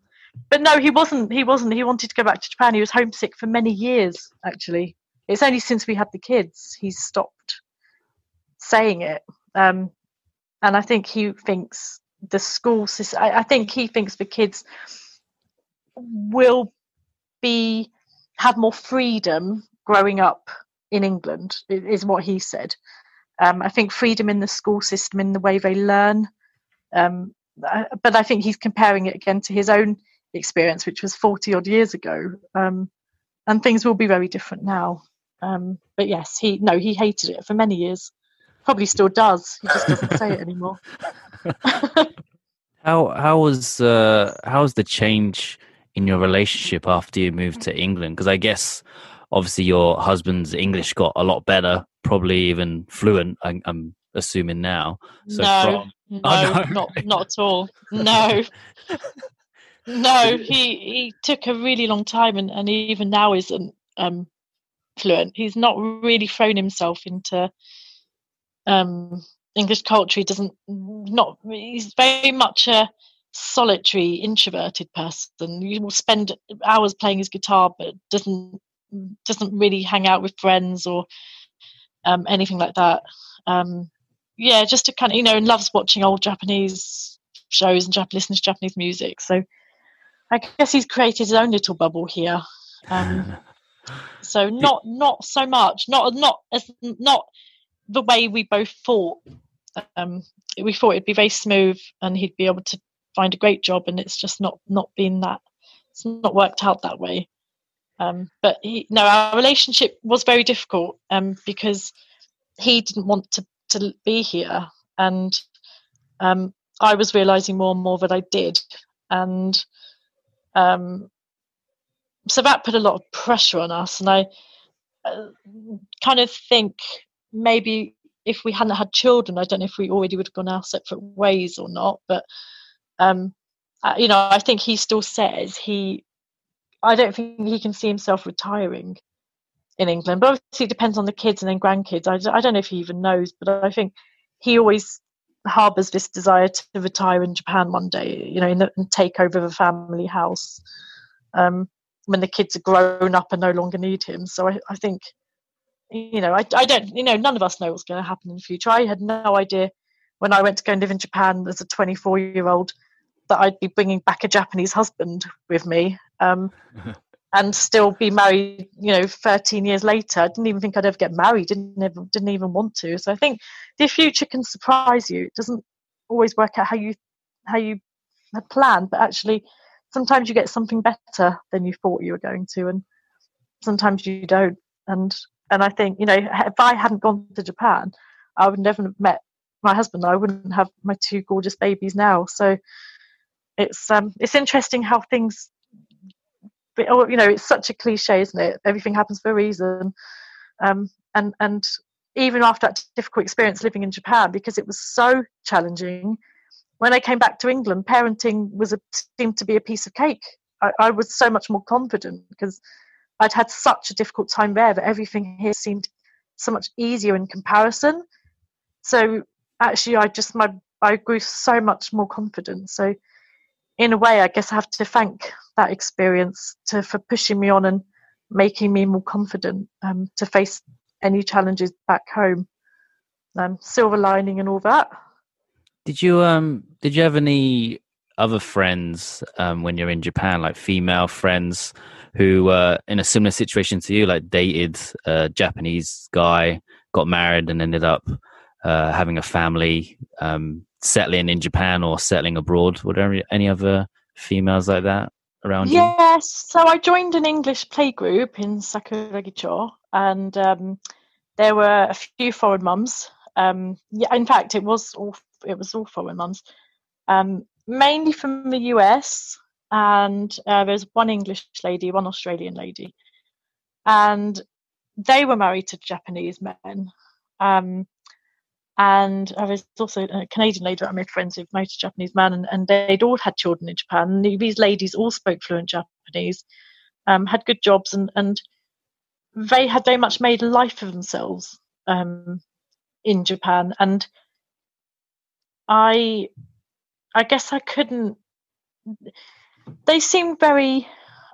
but no, he wasn't. He wasn't. He wanted to go back to Japan. He was homesick for many years. Actually, it's only since we had the kids he's stopped saying it. Um, and I think he thinks the school system. I, I think he thinks the kids will be have more freedom growing up in England. Is what he said. Um, I think freedom in the school system, in the way they learn. Um, but I think he's comparing it again to his own experience, which was 40 odd years ago. Um, and things will be very different now. Um, but yes, he no, he hated it for many years. Probably still does. He just doesn't say it anymore. How how was uh how was the change in your relationship after you moved to England? Because I guess obviously your husband's English got a lot better, probably even fluent. I'm, I'm assuming now. So no, from- no, Oh, no. not not at all. No, no. He he took a really long time, and, and even now isn't um, fluent. He's not really thrown himself into um, English culture. He doesn't not. He's very much a solitary, introverted person. He will spend hours playing his guitar, but doesn't doesn't really hang out with friends or um, anything like that. Um, yeah, just to kind of you know, and loves watching old Japanese shows and Jap- listening to Japanese music. So I guess he's created his own little bubble here. Um, so not not so much, not not as not the way we both thought. Um, we thought it'd be very smooth and he'd be able to find a great job, and it's just not not been that. It's not worked out that way. Um, but he, no, our relationship was very difficult um, because he didn't want to to be here, and um, I was realizing more and more that I did, and um, so that put a lot of pressure on us. And I uh, kind of think maybe if we hadn't had children, I don't know if we already would have gone our separate ways or not. But um, you know, I think he still says he. I don't think he can see himself retiring in England, but obviously it depends on the kids and then grandkids. I don't know if he even knows, but I think he always harbours this desire to retire in Japan one day, you know, the, and take over the family house um, when the kids are grown up and no longer need him. So I, I think, you know, I, I don't, you know, none of us know what's going to happen in the future. I had no idea when I went to go and live in Japan as a 24 year old that I'd be bringing back a Japanese husband with me. Um, and still be married, you know, 13 years later. I didn't even think I'd ever get married. Didn't ever, didn't even want to. So I think the future can surprise you. It doesn't always work out how you how you had planned, but actually sometimes you get something better than you thought you were going to, and sometimes you don't. And and I think you know, if I hadn't gone to Japan, I would never have met my husband. I wouldn't have my two gorgeous babies now. So it's um it's interesting how things oh, you know it's such a cliche isn't it everything happens for a reason um, and and even after that difficult experience living in japan because it was so challenging when i came back to england parenting was a, seemed to be a piece of cake I, I was so much more confident because i'd had such a difficult time there that everything here seemed so much easier in comparison so actually i just my i grew so much more confident so in a way, I guess I have to thank that experience to for pushing me on and making me more confident um, to face any challenges back home. Um, silver lining and all that. Did you um did you have any other friends um when you're in Japan, like female friends who were in a similar situation to you, like dated a Japanese guy, got married and ended up uh, having a family, um, settling in Japan or settling abroad? Were there any other females like that around you? Yes. So I joined an English playgroup in Sakuragicho, and um, there were a few foreign mums. Um, yeah, in fact, it was all it was all foreign mums, um, mainly from the US, and uh, there's one English lady, one Australian lady, and they were married to Japanese men. Um, and I was also a Canadian lady I made friends with, married a Japanese man, and, and they'd all had children in Japan. And these ladies all spoke fluent Japanese, um, had good jobs, and, and they had very much made a life for themselves um, in Japan. And I, I guess I couldn't. They seemed very,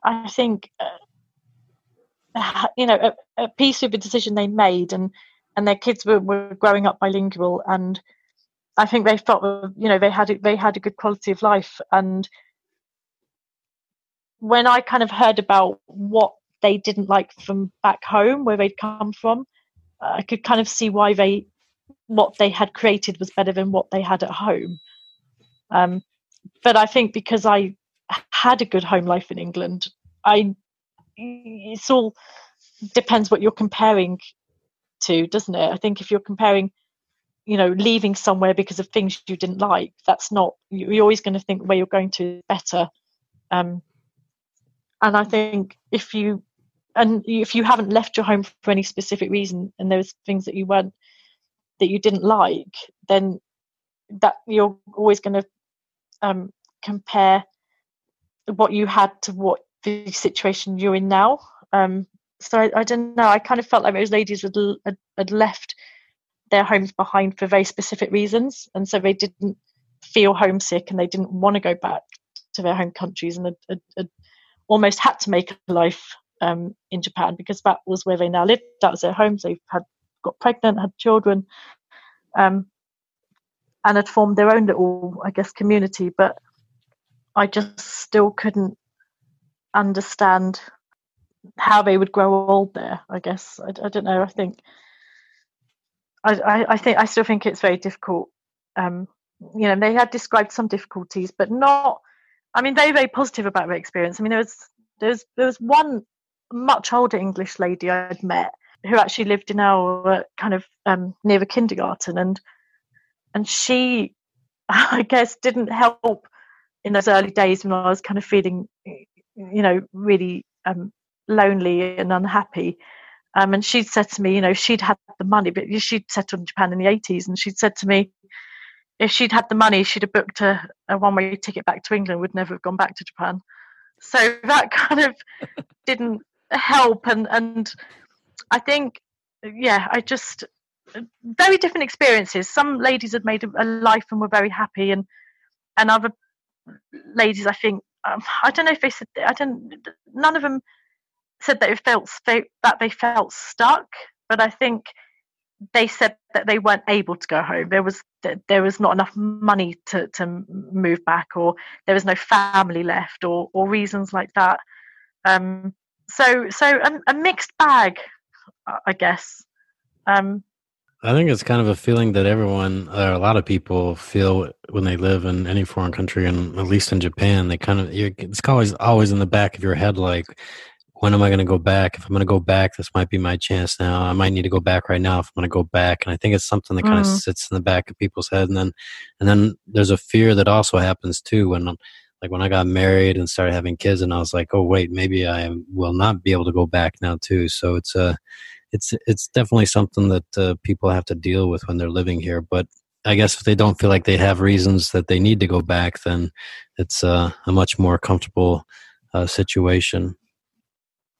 I think, uh, you know, at, at peace with the decision they made, and and their kids were, were growing up bilingual and I think they felt you know they had a, they had a good quality of life. And when I kind of heard about what they didn't like from back home where they'd come from I could kind of see why they what they had created was better than what they had at home. Um, but I think because I had a good home life in England I it's all depends what you're comparing to, doesn't it? I think if you're comparing, you know, leaving somewhere because of things you didn't like, that's not. You're always going to think where you're going to is better. Um, and I think if you and if you haven't left your home for any specific reason, and there was things that you weren't that you didn't like, then that you're always going to um, compare what you had to what the situation you're in now. Um, so I, I don't know. I kind of felt like those ladies had, had, had left their homes behind for very specific reasons, and so they didn't feel homesick and they didn't want to go back to their home countries and had, had, had almost had to make a life um, in Japan because that was where they now lived. That was their homes. They had got pregnant, had children, um, and had formed their own little, I guess, community. But I just still couldn't understand how they would grow old there. I guess I, I don't know. I think I, I, I, think I still think it's very difficult. Um, you know, they had described some difficulties, but not. I mean, very very positive about their experience. I mean, there was there was there was one much older English lady I'd met who actually lived in our kind of um, near the kindergarten, and and she, I guess, didn't help in those early days when I was kind of feeling, you know, really um, lonely and unhappy. Um, and she'd said to me, you know, she'd had the money, but she'd settled in Japan in the 80s, and she'd said to me, if she'd had the money, she'd have booked a, a one way ticket back to England, would never have gone back to Japan. So that kind of didn't help. And, and I think, yeah, I just, very different experiences. Some ladies had made a, life and were very happy, and, and other ladies, I think, um, I don't know if they said, I don't, none of them said that it felt that they felt stuck, but I think they said that they weren't able to go home. There was there was not enough money to to move back, or there was no family left, or or reasons like that. Um, so so a, a, mixed bag, I guess. Um, I think it's kind of a feeling that everyone, or a lot of people, feel when they live in any foreign country, and at least in Japan, they kind of it's always always in the back of your head, like when am I going to go back? If I'm going to go back, this might be my chance now. I might need to go back right now if I'm going to go back. And I think it's something that kind of mm. sits in the back of people's head. And then, and then there's a fear that also happens too when, like when I got married and started having kids, and I was like, oh wait, maybe I will not be able to go back now too. So it's a, uh, it's it's definitely something that uh, people have to deal with when they're living here. But I guess if they don't feel like they have reasons that they need to go back, then it's uh, a much more comfortable uh, situation.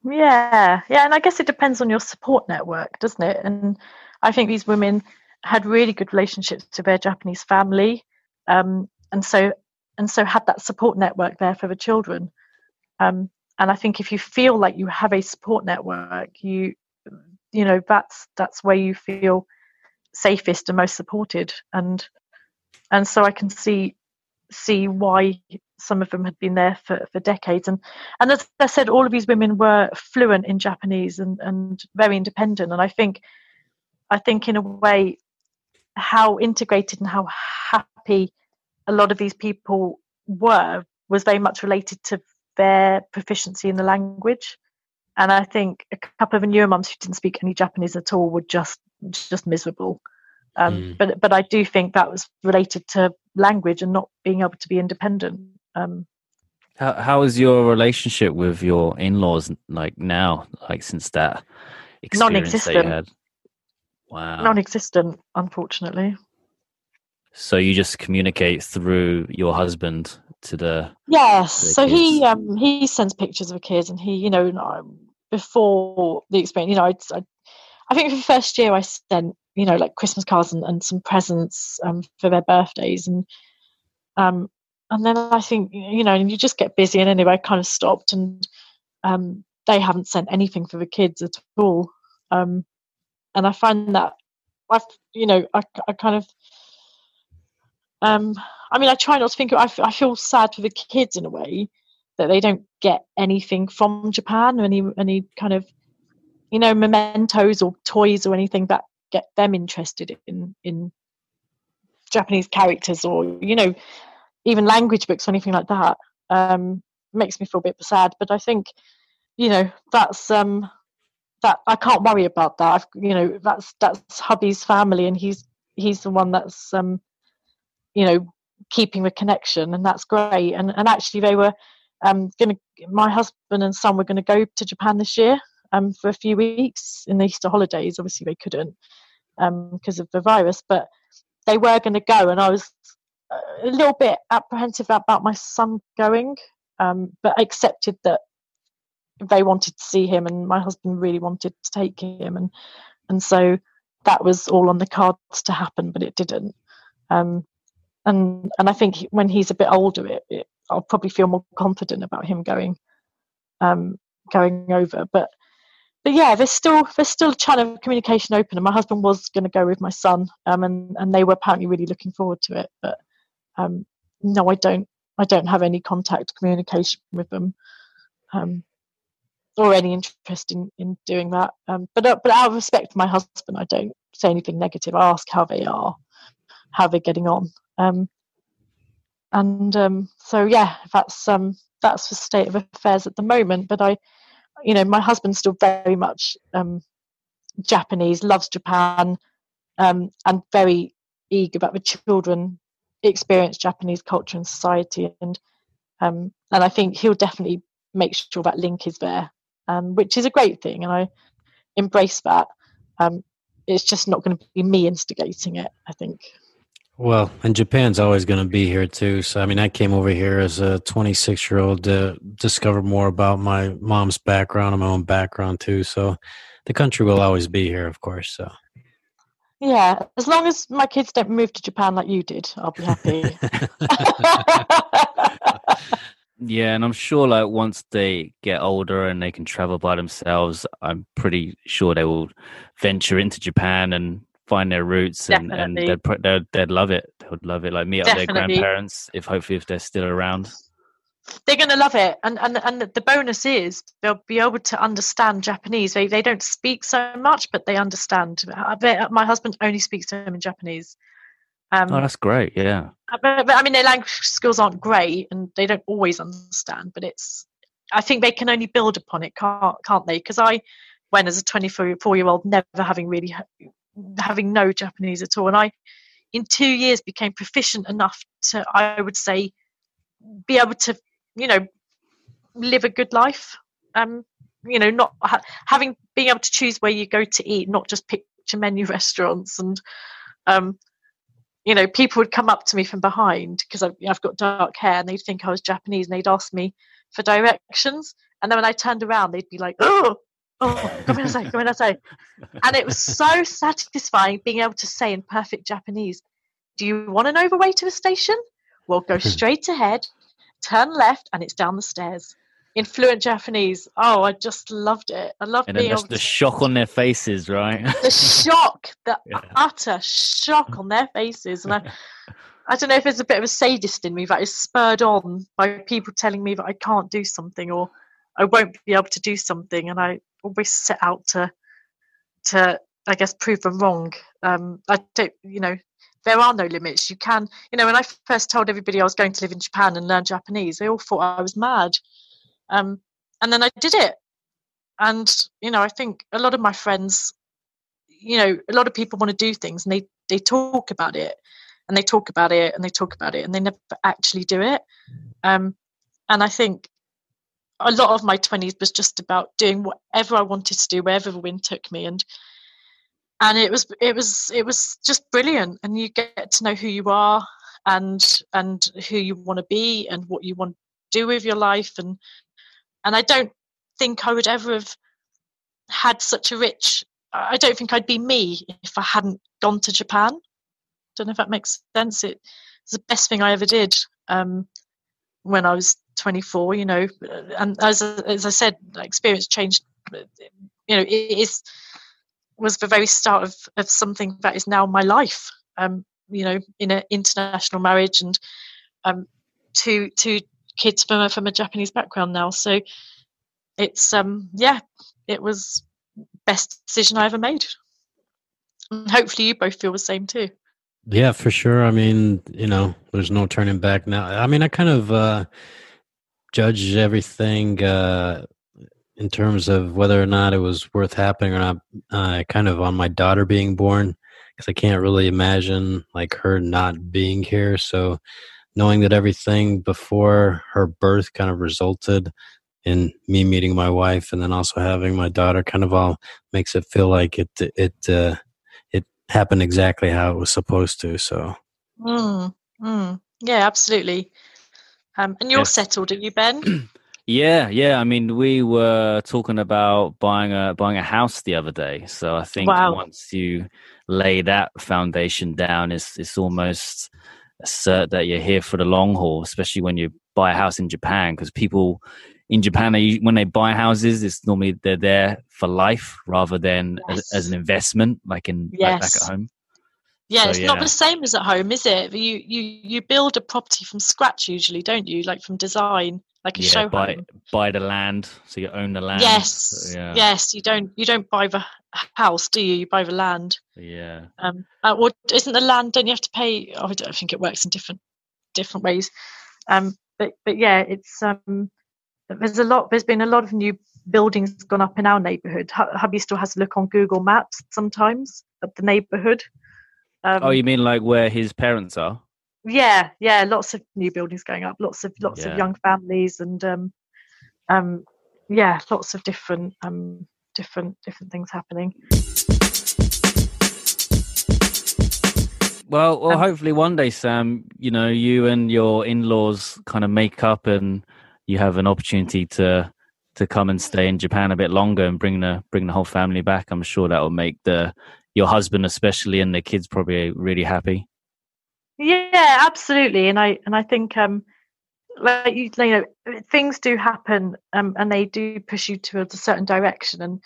Yeah, yeah, and I guess it depends on your support network, doesn't it? And I think these women had really good relationships to their Japanese family, um, and so and so had that support network there for the children. Um, and I think if you feel like you have a support network, you you know that's that's where you feel safest and most supported. And and so i can see see why some of them had been there for, for decades. And and as i said all of these women were fluent in japanese and and very independent. And i think i think in a way how integrated and how happy a lot of these people were was very much related to their proficiency in the language and I think a couple of newer mums who didn't speak any Japanese at all were just just miserable. Um, mm. But but I do think that was related to language and not being able to be independent. Um, how how is your relationship with your in laws like now? Like since that non-existent. That wow, non-existent, unfortunately. So you just communicate through your husband to the yes. To the so kids. he um he sends pictures of the kids, and he you know before the experience, you know, I, I, I think for the first year I sent, you know, like Christmas cards and, and some presents um, for their birthdays, and um, and then I think, you know, and you just get busy, and anyway, I kind of stopped, and um, they haven't sent anything for the kids at all, um, and I find that I've, you know, I, I kind of. Um, I mean, I try not to think. I, I feel sad for the kids in a way that they don't get anything from Japan, any any kind of you know mementos or toys or anything that get them interested in in Japanese characters or you know even language books or anything like that. Um, makes me feel a bit sad, but I think you know that's um that I can't worry about that. I've, you know that's that's hubby's family, and he's he's the one that's um you know keeping the connection, and that's great. And and actually they were um, gonna my husband and son were going to go to Japan this year um, for a few weeks in the Easter holidays. Obviously, they couldn't because um, of the virus, but they were going to go, and I was a little bit apprehensive about my son going, um, but accepted that they wanted to see him, and my husband really wanted to take him, and and so that was all on the cards to happen, but it didn't. Um, and and I think when he's a bit older, it, it I'll probably feel more confident about him going um, going over. But but yeah, there's still there's still a channel of communication open, and my husband was going to go with my son, um, and and they were apparently really looking forward to it. But um, no, I don't I don't have any contact communication with them. Um, or any interest in, in doing that. Um, but uh, but out of respect for my husband, I don't say anything negative. I ask how they are, how they're getting on. Um, and um, so yeah, that's um, that's the state of affairs at the moment. But I, you know, my husband's still very much um, Japanese, loves Japan, um, and very eager about the children experience Japanese culture and society, and um, and I think he'll definitely make sure that link is there, um, which is a great thing, and I embrace that. Um, it's just not going to be me instigating it. I think. Well, and Japan's always going to be here too. So, I mean, I came over here as a 26 year old to discover more about my mom's background and my own background too. So, the country will always be here, of course. So, yeah, as long as my kids don't move to Japan like you did, I'll be happy. yeah, and I'm sure like once they get older and they can travel by themselves, I'm pretty sure they will venture into Japan and find their roots and, and they'd, they'd, they'd love it. They would love it. Like meet Definitely. up their grandparents if hopefully if they're still around. They're going to love it, and and and the bonus is they'll be able to understand Japanese. They they don't speak so much, but they understand. My husband only speaks to him in Japanese. Um, oh, that's great. Yeah. Uh, but, but I mean, their language skills aren't great, and they don't always understand. But it's, I think they can only build upon it, can't can't they? Because I went as a 24 year old, never having really having no Japanese at all. And I, in two years, became proficient enough to, I would say, be able to, you know, live a good life. Um, you know, not ha- having being able to choose where you go to eat, not just picture menu restaurants. And, um, you know, people would come up to me from behind because I've, I've got dark hair and they'd think I was Japanese and they'd ask me for directions. And then when I turned around, they'd be like, oh, oh, come in come in say. And it was so satisfying being able to say in perfect Japanese, do you want an way to a station? Well, go straight ahead, turn left, and it's down the stairs. in fluent Japanese. Oh, I just loved it. I loved And being able the, the to shock on their faces, right? the shock, the Yeah. utter shock on their faces. And I, I don't know if there's a bit of a sadist in me that is spurred on by people telling me that I can't do something or I won't be able to do something, and I always set out to, to I guess prove them wrong. Um, I don't, you know, there are no limits. You can, you know, when I first told everybody I was going to live in Japan and learn Japanese, they all thought I was mad. Um, and then I did it, and you know, I think a lot of my friends you know a lot of people want to do things and they they talk about it and they talk about it and they talk about it and they never actually do it um and i think a lot of my 20s was just about doing whatever i wanted to do wherever the wind took me and and it was it was it was just brilliant and you get to know who you are and and who you want to be and what you want to do with your life and and i don't think i would ever have had such a rich I don't think I'd be me if I hadn't gone to Japan. Don't know if that makes sense. It was the best thing I ever did um, when I was 24. You know, and as as I said, experience changed. You know, it is was the very start of of something that is now my life. Um, you know, in an international marriage and um, two two kids from a, from a Japanese background now. So it's um yeah, it was best decision I ever made. And hopefully, you both feel the same too. Yeah, for sure. I mean, you know, there's no turning back now. I mean, I kind of uh, judge everything uh, in terms of whether or not it was worth happening or not, uh, kind of on my daughter being born, because I can't really imagine like her not being here. So, knowing that everything before her birth kind of resulted in me meeting my wife and then also having my daughter kind of all makes it feel like it it uh, happened exactly how it was supposed to. So Mm, mm. Yeah, absolutely. Um, and you're Yes. settled, are you, Ben? Yeah, yeah. I mean, we were talking about buying a buying a house the other day. So I think Wow. once you lay that foundation down, it's it's almost cert that you're here for the long haul. Especially when you buy a house in Japan, because people in Japan, they, when they buy houses, it's normally they're there for life rather than as, Yes. as an investment, like in like back at home. Yeah, So, it's not the same as at home, is it? You you you build a property from scratch usually, don't you? Like from design, like a Yeah, show buy home. buy the land, so you own the land. Yes, So, yeah, yes. You don't you don't buy the house, do you? You buy the land. yeah. Um, uh, well, isn't the land? Don't you have to pay? Oh, I don't think it works in different different ways. Um, but but yeah, it's um, there's a lot. There's been a lot of new buildings gone up in our neighbourhood. Hubby still has to look on Google Maps sometimes at the neighbourhood. Um, Oh, you mean like where his parents are? yeah, yeah. Lots of new buildings going up. Lots of lots Yeah. of young families and um, um, yeah, lots of different um, different different things happening. Well, well, Um, hopefully one day, Sam, you know, you and your in-laws kind of make up, and you have an opportunity to to come and stay in Japan a bit longer and bring the bring the whole family back. I'm sure that will make the your husband, especially, and the kids probably really happy. Yeah, absolutely, and I and I think um, like you, you know, things do happen, um, and they do push you towards a certain direction, and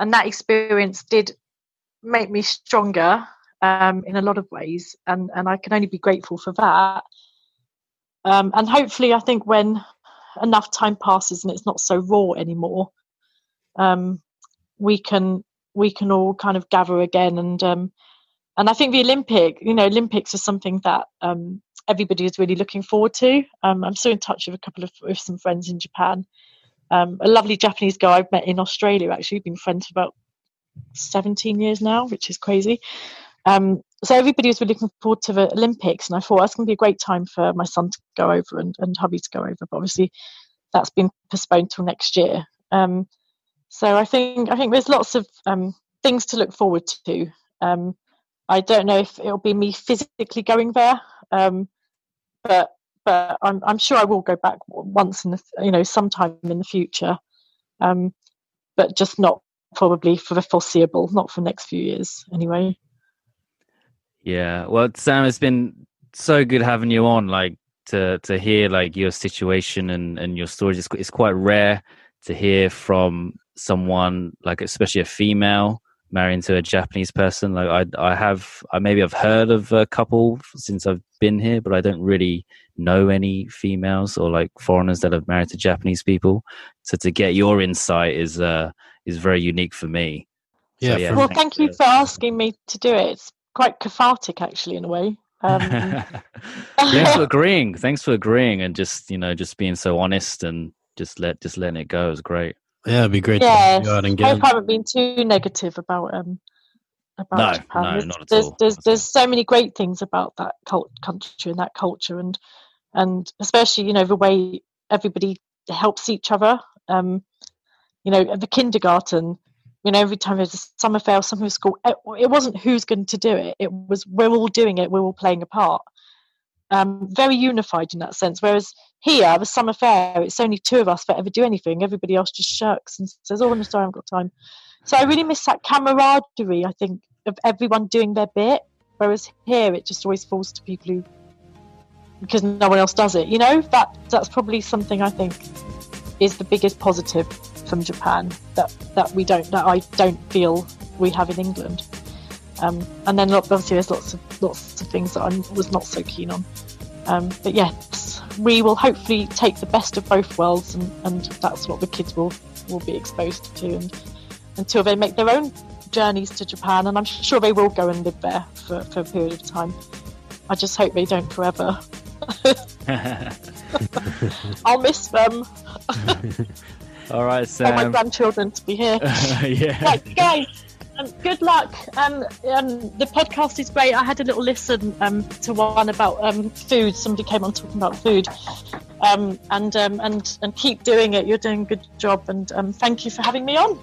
and that experience did make me stronger um, in a lot of ways, and and I can only be grateful for that. Um, and hopefully, I think when enough time passes and it's not so raw anymore, um, we can we can all kind of gather again and um, and I think the Olympic, you know, Olympics is something that um, everybody is really looking forward to. Um, I'm still in touch with a couple of with some friends in Japan. Um, a lovely Japanese girl I've met in Australia. Actually, been friends for about 17 years now, which is crazy. Um, so everybody was really looking forward to the Olympics, and I thought that's going to be a great time for my son to go over and, and hubby to go over. But obviously, that's been postponed till next year. Um, so I think I think there's lots of um, things to look forward to. Um, I don't know if it'll be me physically going there, um, but but I'm I'm sure I will go back once in the you know sometime in the future, um, but just not probably for the foreseeable, not for the next few years anyway. Yeah. Well, Sam, it's been so good having you on. Like to to hear like your situation and and your stories. It's, it's quite rare to hear from someone like especially a female marrying to a Japanese person. Like I I have I maybe I've heard of a couple since I've been here, but I don't really know any females or like foreigners that have married to Japanese people. So to get your insight is uh is very unique for me. Yeah, So, for- well, thank you for- for asking me to do it. It's quite cathartic, actually, in a way. Um, thanks for agreeing. Thanks for agreeing and just you know just being so honest and just let just letting it go is great. Yeah, it'd be great to yes, go out and I hope I haven't been too negative about um about No, Japan. no, there's, not at there's, all. There's there's so many great things about that cult country and that culture, and and especially you know the way everybody helps each other. Um, you know, at the kindergarten, you know, every time there's a summer fair, with school, it, it wasn't who's going to do it. It was we're all doing it. We're all playing a part. Um, very unified in that sense. Whereas here, the summer fair, it's only two of us that ever do anything. Everybody else just shirks and says, "Oh, I'm sorry, I haven't got time." So I really miss that camaraderie. I think of everyone doing their bit. Whereas here, it just always falls to people who, because no one else does it. You know, that that's probably something I think is the biggest positive from Japan that that we don't that I don't feel we have in England. Um, and then obviously there's lots of lots of things that I was not so keen on. Um, but yes, we will hopefully take the best of both worlds, and, and that's what the kids will will be exposed to, and until they make their own journeys to Japan, and I'm sure they will go and live there for, for a period of time. I just hope they don't forever. I'll miss them. All right, I want my grandchildren to be here. yeah. right, guys. Um, good luck. Um, um, the podcast is great. I had a little listen um, to one about um, food. Somebody came on talking about food, um, and um, and and keep doing it. You're doing a good job, and um, thank you for having me on.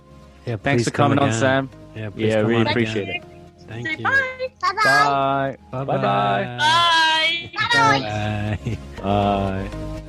Yeah, Thanks for coming on, again. Sam. Yeah, please Yeah, really appreciate again. it. Thank Say you. bye. Bye. Bye Bye-bye. Bye. Bye. Bye.